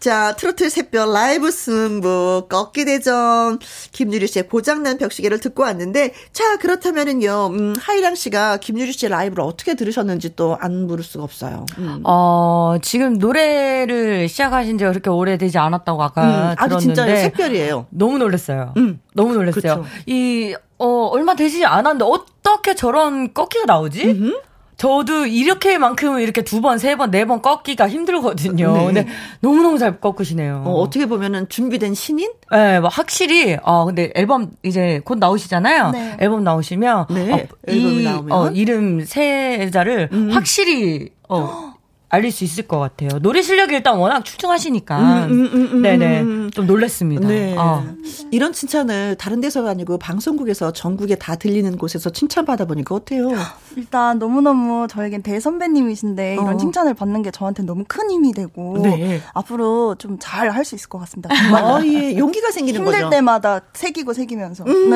자, 트로트 샛별 라이브 승부, 꺾기 대전, 김유리 씨의 고장난 벽시계를 듣고 왔는데, 자, 그렇다면은요, 음, 하이랑 씨가 김유리 씨의 라이브를 어떻게 들으셨는지 또 안 부를 수가 없어요. 음. 어, 지금 노래를 시작하신 지가 그렇게 오래되지 않았다고 아까 음, 들었는데. 아주 진짜 샛별이에요. 너무 놀랐어요. 음. 너무 놀랐어요. 그쵸. 이, 어, 얼마 되지 않았는데 어떻게 저런 꺾기가 나오지? 음흠. 저도 이렇게만큼은 이렇게 두 번, 세 번, 네 번 꺾기가 힘들거든요. 네. 근데 너무너무 잘 꺾으시네요. 어, 떻게 보면은 준비된 신인? 네, 뭐 확실히, 어, 근데 앨범 이제 곧 나오시잖아요. 네. 앨범 나오시면. 네. 어, 앨범이 나오면. 어, 이름 세자를 음. 확실히, 어, *gasps* 알릴 수 있을 것 같아요. 노래 실력이 일단 워낙 출중하시니까. 음, 음, 음, 음 네네. 음. 좀 놀랐습니다. 네. 어. 이런 칭찬을 다른 데서가 아니고 방송국에서 전국에 다 들리는 곳에서 칭찬받아 보니까 어때요? *gasps* 일단 너무너무 저에겐 대선배님이신데 이런 어. 칭찬을 받는 게 저한테 너무 큰 힘이 되고 네. 앞으로 좀 잘 할 수 있을 것 같습니다. 아, 예. 용기가 생기는 힘들 거죠. 힘들 때마다 새기고 새기면서. 음,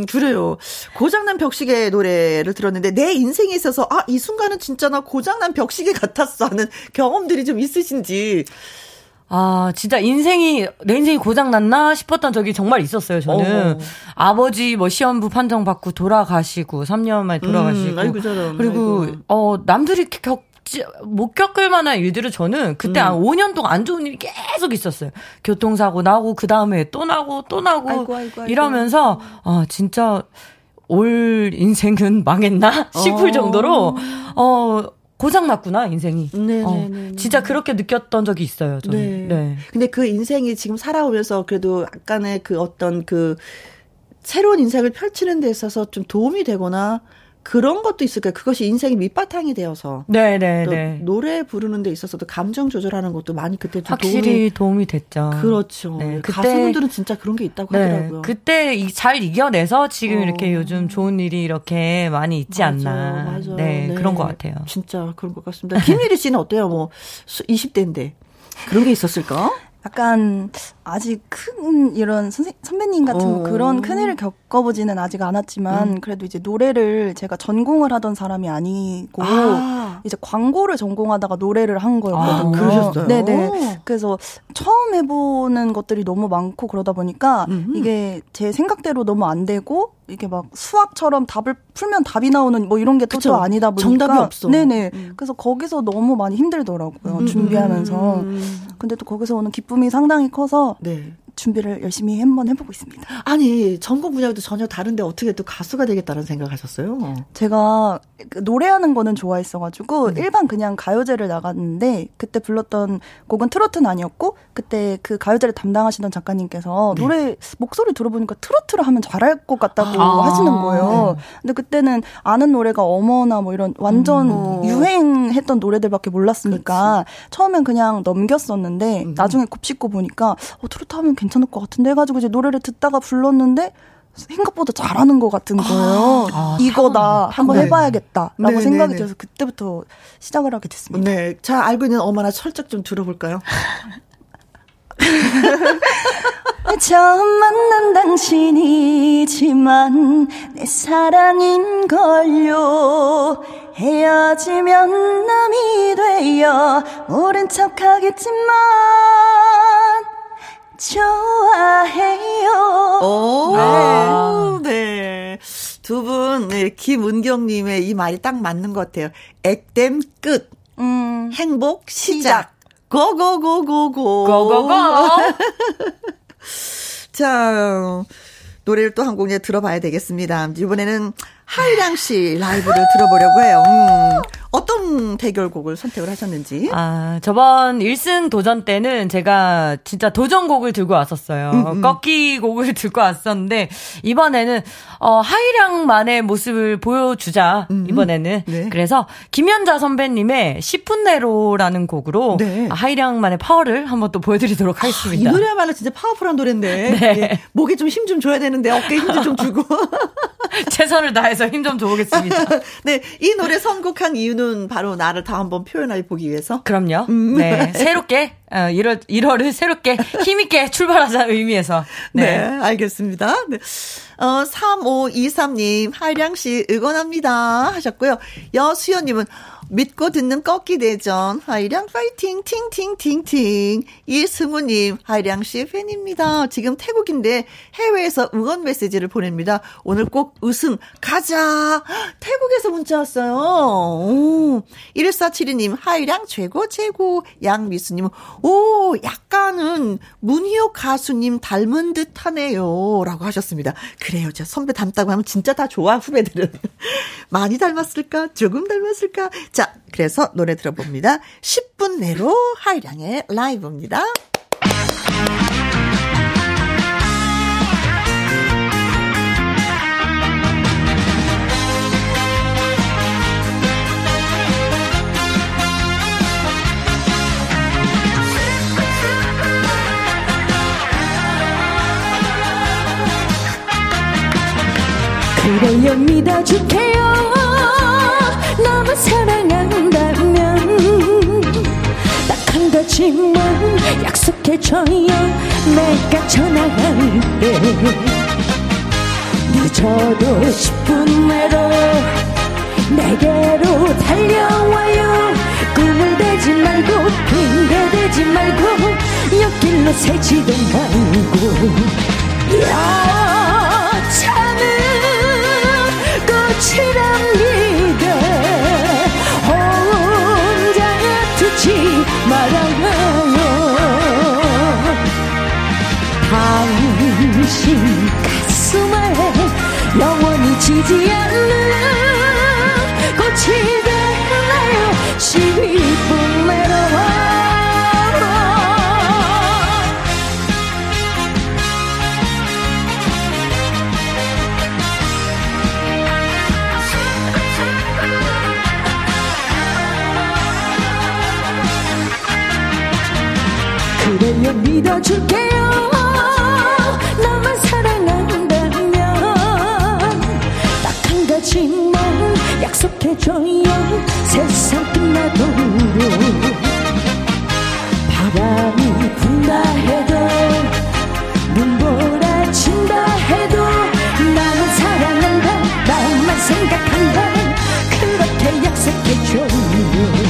네. 그래요. 고장난 벽시계 노래를 들었는데 내 인생에 있어서 아, 이 순간은 진짜 나 고장난 벽시계 같았어. 하는 경험들이 좀 있으신지. 아, 진짜 인생이, 내 인생이 고장났나 싶었던 적이 정말 있었어요, 저는. 어 아버지 뭐 시험부 판정 받고 돌아가시고, 3년 만에 돌아가시고. 음, 아이고, 저런, 그리고, 아이고. 어, 남들이 겪지, 못 겪을 만한 일들을 저는 그때 음. 한 5년 동안 안 좋은 일이 계속 있었어요. 교통사고 나고, 그 다음에 또 나고, 또 나고, 아이고, 아이고, 이러면서, 아, 진짜, 올 인생은 망했나? *laughs* 싶을 어. 정도로, 어, 고장 났구나 인생이. 네, 어, 네, 네, 네, 진짜 그렇게 느꼈던 적이 있어요. 저는. 네. 네. 근데 그 인생이 지금 살아오면서 그래도 약간의 그 어떤 그 새로운 인생을 펼치는 데 있어서 좀 도움이 되거나 그런 것도 있을까요? 그것이 인생의 밑바탕이 되어서. 네네네. 네. 노래 부르는 데 있어서도 감정 조절하는 것도 많이 그때 좀 확실히 도움이, 도움이 됐죠. 그렇죠. 네, 그때, 가수분들은 진짜 그런 게 있다고 네, 하더라고요. 그때 잘 이겨내서 지금 어. 이렇게 요즘 좋은 일이 이렇게 많이 있지 맞아, 않나. 맞아. 네, 네, 그런 것 같아요. 진짜 그런 것 같습니다. 김유리 씨는 어때요? 뭐 20대인데 그런 게 있었을까? 약간 아직 큰 이런 선생 선배님 같은 어. 그런 큰 일을 겪어보지는 아직 않았지만 음. 그래도 이제 노래를 제가 전공을 하던 사람이 아니고 아. 이제 광고를 전공하다가 노래를 한 거였거든요. 아, 그러셨어요? 네네. 그래서 처음 해보는 것들이 너무 많고 그러다 보니까 음흠. 이게 제 생각대로 너무 안 되고 이게 막 수학처럼 답을 풀면 답이 나오는 뭐 이런 게 또 아니다 보니까 정답이 없어. 네네. 음. 그래서 거기서 너무 많이 힘들더라고요. 음. 준비하면서. 음. 근데 또 거기서 오는 기쁨이 상당히 커서 네. 준비를 열심히 한번 해보고 있습니다. 아니 전공 분야도 전혀 다른데 어떻게 또 가수가 되겠다는 생각하셨어요? 제가 그 노래하는 거는 좋아했어가지고 음. 일반 그냥 가요제를 나갔는데 그때 불렀던 곡은 트로트는 아니었고 그때 그 가요제를 담당하시던 작가님께서 네. 노래 목소리 들어보니까 트로트를 하면 잘할 것 같다고 아. 하시는 거예요. 네. 근데 그때는 아는 노래가 어머나 뭐 이런 완전 음. 유행했던 노래들밖에 몰랐으니까 그치. 처음엔 그냥 넘겼었는데 음. 나중에 곱씹고 보니까 어 트로트 하면 괜찮을 것 같은데 해가지고 이제 노래를 듣다가 불렀는데 생각보다 잘하는 것 같은 아, 거예요. 아, 이거다. 한번 네. 해봐야겠다라고 네, 생각이 네, 네. 들어서 그때부터 시작을 하게 됐습니다. 네. 자, 알고 있는 어머나 철작 좀 들어볼까요? *laughs* 처음 만난 당신이지만 내 사랑인걸요 헤어지면 남이 되어 모른 척하겠지만 좋아해요. 오, 아. 네. 두 분, 네, 김은경님의 이 말이 딱 맞는 것 같아요. 액땜 끝. 음. 행복 시작. 고고고고고. 고고고. *laughs* 자, 노래를 또 한곡 들어봐야 되겠습니다. 이번에는 하이랑 씨 라이브를 들어보려고 해요. 음. 어떤 대결곡을 선택을 하셨는지? 아, 저번 1승 도전 때는 제가 진짜 도전곡을 들고 왔었어요. 음, 음. 꺾기 곡을 *laughs* 들고 왔었는데, 이번에는, 어, 하이량만의 모습을 보여주자, 음. 이번에는. 네. 그래서, 김연자 선배님의 10분 내로라는 곡으로, 네. 하이량만의 파워를 한번 또 보여드리도록 하겠습니다. 아, 이 노래야말로 진짜 파워풀한 노래인데, *laughs* 네. 예, 목에 좀 힘좀 줘야 되는데, 어깨에 힘 좀 주고. *laughs* *laughs* 최선을 다해서 힘 좀 줘보겠습니다. *laughs* 네, 이 노래 선곡한 이유는 바로 나를 다 한번 표현해 보기 위해서. 그럼요. 음. 네. 새롭게, 어, 1월, 1월을 새롭게 힘있게 출발하자는 의미에서. *laughs* 네. 네 알겠습니다. 네. 어, 3523님, 하량 씨 응원합니다. 하셨고요. 여수연님은, 믿고 듣는 꺾기 대전 하이량 파이팅 팅팅팅팅 이승우님 하이량 씨 팬입니다. 지금 태국인데 해외에서 응원 메시지를 보냅니다. 오늘 꼭 우승 가자. 태국에서 문자 왔어요. 오. 1472님 하이량 최고 최고 양미수님 오 약간은 문희옥 가수님 닮은 듯하네요. 라고 하셨습니다. 그래요. 저 선배 닮다고 하면 진짜 다 좋아 후배들은. *laughs* 많이 닮았을까? 조금 닮았을까? 자 자, 그래서 노래 들어봅니다. 10분 내로 하이량의 라이브입니다. 그래요 믿어줄게요 가지만 약속해줘요. 내가 전화할 때 늦어도 10분 내로 내게로 달려와요. 꿈을 대지 말고 핑계 대지 말고 옆길로 새지도 말고. 여차는 꽃이랍니다 당신 가슴에 영원히 지지 않는 꽃이 되나요? 12분 내로 그래요 믿어줄게 해줘요 세상 끝나도 바람이 분다 해도 눈보라 친다 해도 나만 사랑한다. 나만 생각한다. 그렇게 약속해줘요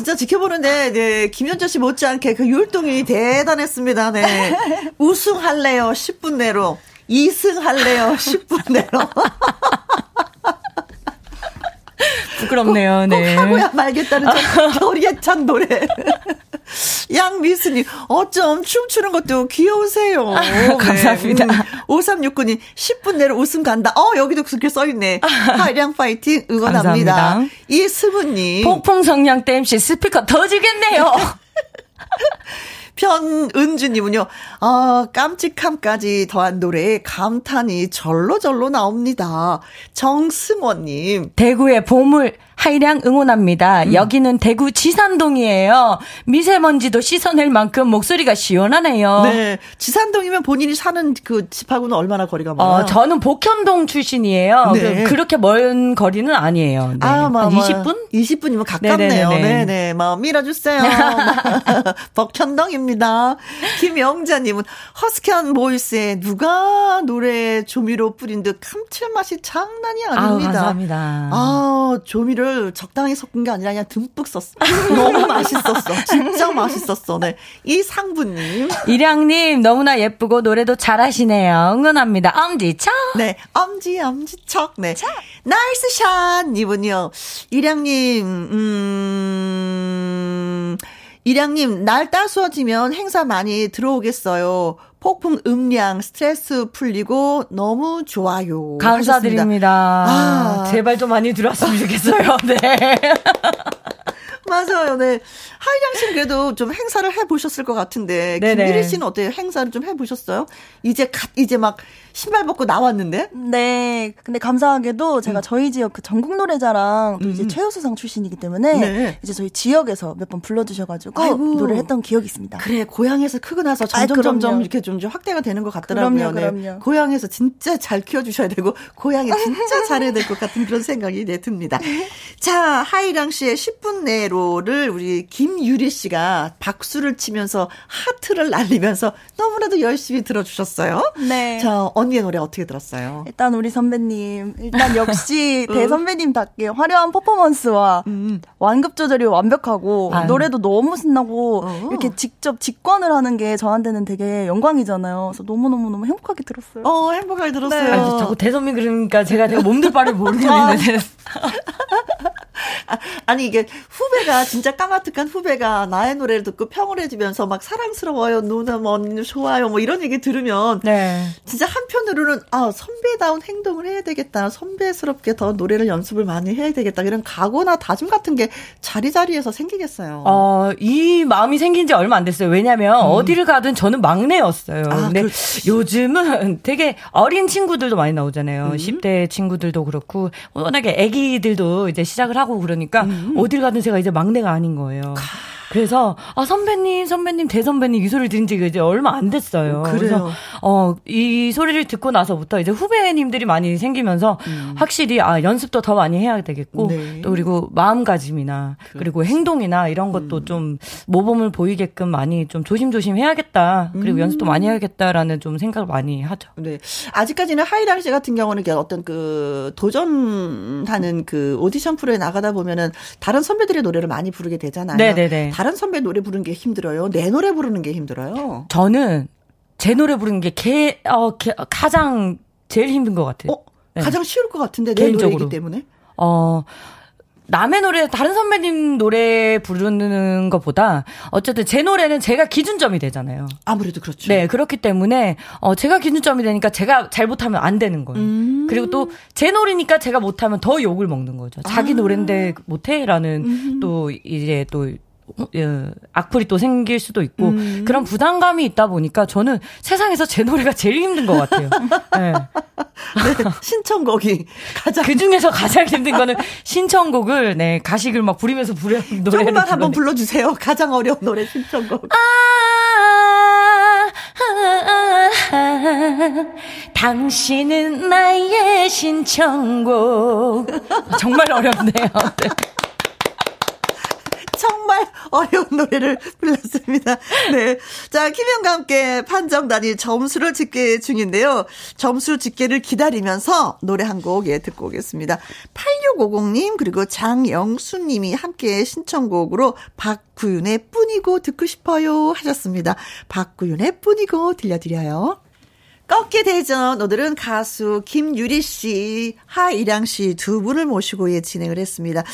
진짜 지켜보는데, 네, 김현철 씨 못지않게 그 율동이 대단했습니다. 네. *laughs* 우승할래요, 10분 내로. 2승 할래요, 10분 내로. 부끄럽네요. 네. 꼭 하고야 말겠다는 *laughs* 겨울의 찬 노래. 양미수님, 어쩜 춤추는 것도 귀여우세요. 아, 감사합니다. 네. 음, 5369님, 10분 내로 웃음 간다. 어, 여기도 그렇게 써있네. 하이량 파이팅 응원합니다. 감사합니다. 이스무님. 폭풍성냥 댐씨 스피커 더 주겠네요. *laughs* 편은주님은요, 아, 깜찍함까지 더한 노래에 감탄이 절로절로 나옵니다. 정승원님. 대구의 보물, 하이량 응원합니다. 음. 여기는 대구 지산동이에요. 미세먼지도 씻어낼 만큼 목소리가 시원하네요. 네. 지산동이면 본인이 사는 그 집하고는 얼마나 거리가 많아요? 어, 저는 복현동 출신이에요. 네. 그렇게 먼 거리는 아니에요. 네. 아, 뭐, 20분? 20분이면 가깝네요. 네네. 네, 뭐 밀어주세요. *laughs* *laughs* 복현동입니다. 김영자님은 허스키한 보이스에 누가 노래 조미료 뿌린 듯 감칠맛이 장난이 아닙니다. 아우, 감사합니다. 아, 조미료 를 적당히 섞은 게 아니라 그냥 듬뿍 썼어. 너무 맛있었어. 진짜 맛있었어. 네. 이 상부님. 이량님, 너무나 예쁘고 노래도 잘하시네요. 응원합니다. 엄지척. 네. 엄지, 엄지척. 네. Nice shot! 이분이요. 이량님, 음, 이량님, 날 따스워지면 행사 많이 들어오겠어요. 폭풍 음량 스트레스 풀리고 너무 좋아요. 감사드립니다. 아. 제발 좀 많이 들어왔으면 좋겠어요. *laughs* 네. *laughs* 맞아요. 네. 하이량 씨는 그래도 좀 행사를 해보셨을 것 같은데. 김유리 씨는 어때요? 행사를 좀 해보셨어요? 이제 갓, 이제 막 신발 벗고 나왔는데? 네. 근데 감사하게도 제가 음. 저희 지역 그 전국 노래자랑 또 음. 이제 최우수상 출신이기 때문에 네. 이제 저희 지역에서 몇 번 불러주셔가지고 아이고. 노래를 했던 기억이 있습니다. 그래. 고향에서 크고 나서 점점 아이, 점점 이렇게 좀 확대가 되는 것 같더라고요. 그럼요, 그럼요. 네. 고향에서 진짜 잘 키워주셔야 되고 고향에 진짜 *laughs* 잘해야 될 것 같은 그런 생각이 네, 듭니다. 자, 하이랑 씨의 10분 내로를 우리 김유리 씨가 박수를 치면서 하트를 날리면서 너무나도 열심히 들어주셨어요. 네. 자, 언니의 노래 어떻게 들었어요? 일단 우리 선배님, 일단 역시 *laughs* 대선배님답게 화려한 퍼포먼스와 음. 완급 조절이 완벽하고 아유. 노래도 너무 신나고 어. 이렇게 직접 직관을 하는 게 저한테는 되게 영광이잖아요. 그래서 너무너무너무 행복하게 들었어요. 어, 행복하게 들었어요. 네. 아니, 자꾸 대선배 그러니까 제가 내가 몸둘 바를 모르겠는데. *laughs* *laughs* 아니 이게 후배가 진짜 까마득한 후배가 나의 노래를 듣고 평을 해주면서 막 사랑스러워요 누나 뭐 좋아요 뭐 이런 얘기 들으면 네. 진짜 한편으로는 아 선배다운 행동을 해야 되겠다 선배스럽게 더 노래를 연습을 많이 해야 되겠다 이런 각오나 다짐 같은 게 자리자리에서 생기겠어요. 어 이 마음이 생긴 지 얼마 안 됐어요. 왜냐면 음. 어디를 가든 저는 막내였어요. 아, 근데 그렇지. 요즘은 *laughs* 되게 어린 친구들도 많이 나오잖아요. 음. 10대 친구들도 그렇고 워낙에 아기들도 이제 시작을 하고 그러니까 음. 어딜 가든 제가 이제 막내가 아닌 거예요. 그래서 아 선배님 선배님 대선배님 이 소리를 들은 지가 이제 얼마 안 됐어요. 그래요. 그래서 어이 소리를 듣고 나서부터 이제 후배님들이 많이 생기면서 음. 확실히 아 연습도 더 많이 해야 되겠고 네. 또 그리고 마음가짐이나 그렇지. 그리고 행동이나 이런 것도 음. 좀 모범을 보이게끔 많이 좀 조심조심 해야겠다. 그리고 음. 연습도 많이 해야겠다라는 좀 생각을 많이 하죠. 네. 아직까지는 하이랑 씨 같은 경우는 어떤 그 도전하는 그 오디션 프로에 나가다 보면은 다른 선배들의 노래를 많이 부르게 되잖아요. 네네네. 다른 선배 노래 부르는 게 힘들어요? 내 노래 부르는 게 힘들어요? 저는 제 노래 부르는 게 개, 어, 개, 가장 제일 힘든 것 같아요. 어? 네. 가장 쉬울 것 같은데 내 개인적으로. 노래이기 때문에? 어, 남의 노래, 다른 선배님 노래 부르는 것보다 어쨌든 제 노래는 제가 기준점이 되잖아요. 아무래도 그렇죠. 네, 그렇기 때문에 어 제가 기준점이 되니까 제가 잘 못하면 안 되는 거예요. 음. 그리고 또 제 노래니까 제가 못하면 더 욕을 먹는 거죠. 자기 아. 노래인데 못해라는 음. 또 이제 또 예, 악플이 또 생길 수도 있고 음. 그런 부담감이 있다 보니까 저는 세상에서 제 노래가 제일 힘든 것 같아요. 네. *laughs* 네, 신청곡이 가장 그 중에서 가장 힘든 거는 신청곡을 네 가식을 막 부리면서 부르 노래 조금만 한번 불러주세요. 가장 어려운 노래 신청곡. 아, 아, 아, 아, 당신은 나의 신청곡. 정말 어렵네요. 네. 정말 어려운 노래를 불렀습니다. 네. 자, 김현과 함께 판정단이 점수를 집계 중인데요. 점수 집계를 기다리면서 노래 한 곡 예, 듣고 오겠습니다. 8650님, 그리고 장영수님이 함께 신청곡으로 박구윤의 뿐이고 듣고 싶어요 하셨습니다. 박구윤의 뿐이고 들려드려요. 꺾기 대전 오늘은 가수 김유리 씨, 하이량 씨 두 분을 모시고 예 진행을 했습니다.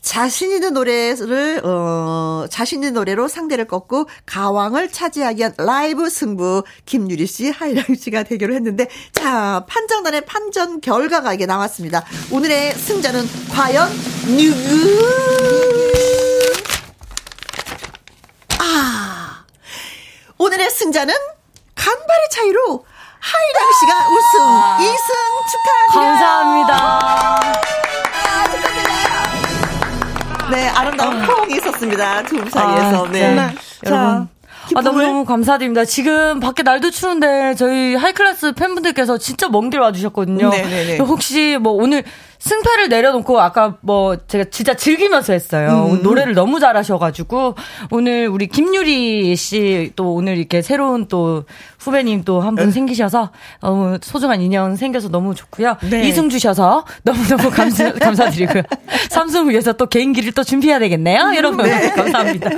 자신 있는 노래를 어 자신 있는 노래로 상대를 꺾고 가왕을 차지하기 위한 라이브 승부 김유리 씨, 하이량 씨가 대결을 했는데 자 판정단의 판정 결과가 이게 나왔습니다. 오늘의 승자는 과연 누구? 아 오늘의 승자는 간발의 차이로 하이랑 씨가 우승, 아. 2승 축하합니다. 감사합니다. 아, 축하드려요. 네, 아름다운 포옹이 있었습니다. 두 분 사이에서. 아, 네. 네. 여러분. 아, 너무너무 감사드립니다. 지금 밖에 날도 추운데 저희 하이클래스 팬분들께서 진짜 먼 길 와주셨거든요. 네네네. 혹시 뭐 오늘 승패를 내려놓고 아까 뭐 제가 진짜 즐기면서 했어요. 음. 노래를 너무 잘하셔가지고 오늘 우리 김유리 씨 또 오늘 이렇게 새로운 또 후배님 또 한분 네. 생기셔서 너무 소중한 인연 생겨서 너무 좋고요. 네. 이승 주셔서 너무너무 감사, *laughs* 감사드리고요. 삼승 위해서 또 개인기를 또 준비해야 되겠네요. 여러분 네. *laughs* 감사합니다.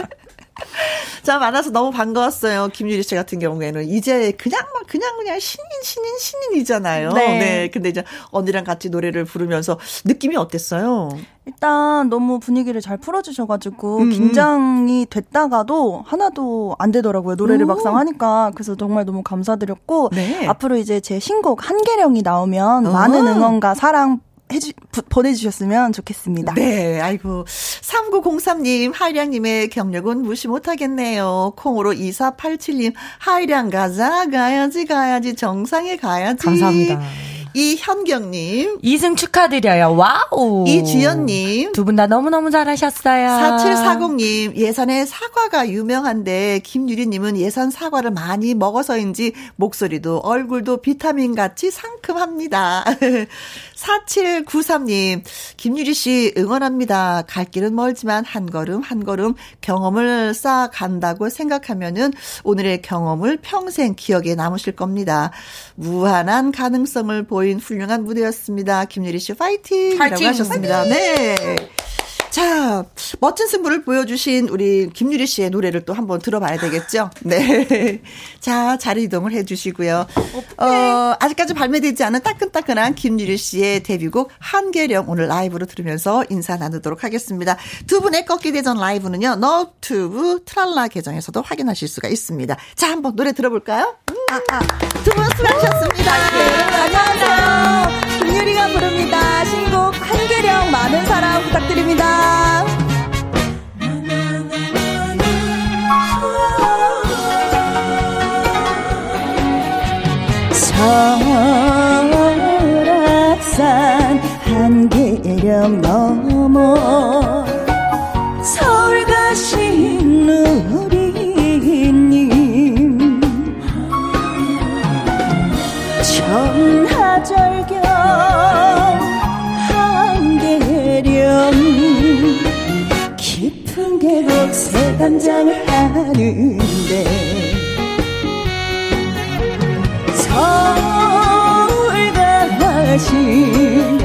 *laughs* 자, 만나서 너무 반가웠어요. 김유리 씨 같은 경우에는 이제 그냥 막 그냥 그냥 신인 신인 신인이잖아요. 네. 네. 근데 이제 언니랑 같이 노래를 부르면서 느낌이 어땠어요? 일단 너무 분위기를 잘 풀어주셔가지고 음, 음. 긴장이 됐다가도 하나도 안 되더라고요. 노래를 오. 막상 하니까 그래서 정말 너무 감사드렸고 네. 앞으로 이제 제 신곡 한계령이 나오면 오. 많은 응원과 사랑 해주, 보내주셨으면 좋겠습니다. 네, 아이고. 3903님, 하이량님의 경력은 무시 못하겠네요. 콩으로 2487님, 하이량 가자, 가야지, 가야지, 정상에 가야지. 감사합니다. 이현경님. 이승 축하드려요. Wow. 이주연님. 두 분 다 너무너무 잘하셨어요. 4740님. 예산에 사과가 유명한데, 김유리님은 예산 사과를 많이 먹어서인지 목소리도 얼굴도 비타민같이 상큼합니다. *laughs* 4793님, 김유리 씨 응원합니다. 갈 길은 멀지만 한 걸음 한 걸음 경험을 쌓아 간다고 생각하면은 오늘의 경험을 평생 기억에 남으실 겁니다. 무한한 가능성을 보인 훌륭한 무대였습니다. 김유리 씨 파이팅! 파이팅! 하셨습니다. 파이팅! 네. 자, 멋진 승부를 보여주신 우리 김유리 씨의 노래를 또 한번 들어봐야 되겠죠? 네. *laughs* 자, 자리 이동을 해주시고요. 어, 아직까지 발매되지 않은 따끈따끈한 김유리 씨의 데뷔곡 한계령 오늘 라이브로 들으면서 인사 나누도록 하겠습니다. 두 분의 꺾기 대전 라이브는요, 너튜브 트랄라 계정에서도 확인하실 수가 있습니다. 자, 한번 노래 들어볼까요? 음, 아, 아. 두분 수고하셨습니다. 네, 안녕하세요. 김유리가 부릅니다. 많은 사랑 부탁드립니다. 설악산 한계령 넘어 새단장을 하는데 서울 가신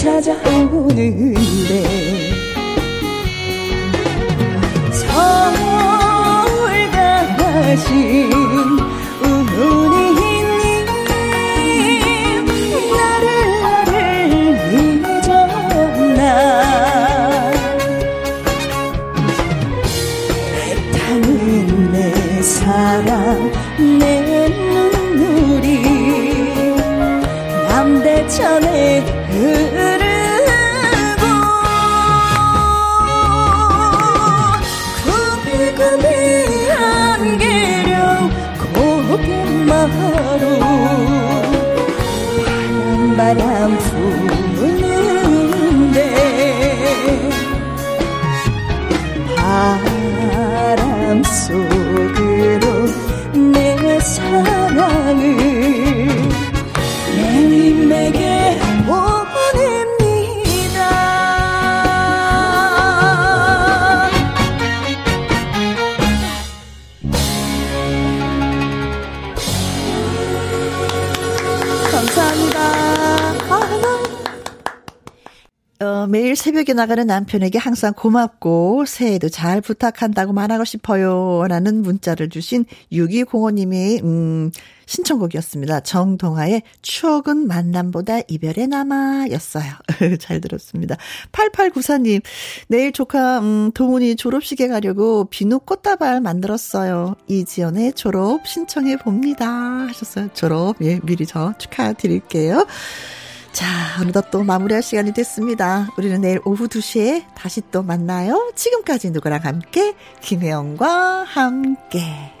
찾아오는데 서울 우 매일 새벽에 나가는 남편에게 항상 고맙고 새해도 잘 부탁한다고 말하고 싶어요. 라는 문자를 주신 6205님의, 음, 신청곡이었습니다. 정동아의 추억은 만남보다 이별에 남아 였어요. *laughs* 잘 들었습니다. 8894님, 내일 조카, 음, 동훈이 졸업식에 가려고 비누 꽃다발 만들었어요. 이지연의 졸업 신청해 봅니다. 하셨어요. 졸업, 예, 미리 저 축하드릴게요. 자, 어느덧 또 마무리할 시간이 됐습니다. 우리는 내일 오후 2시에 다시 또 만나요. 지금까지 누구랑 함께, 김혜영과 함께.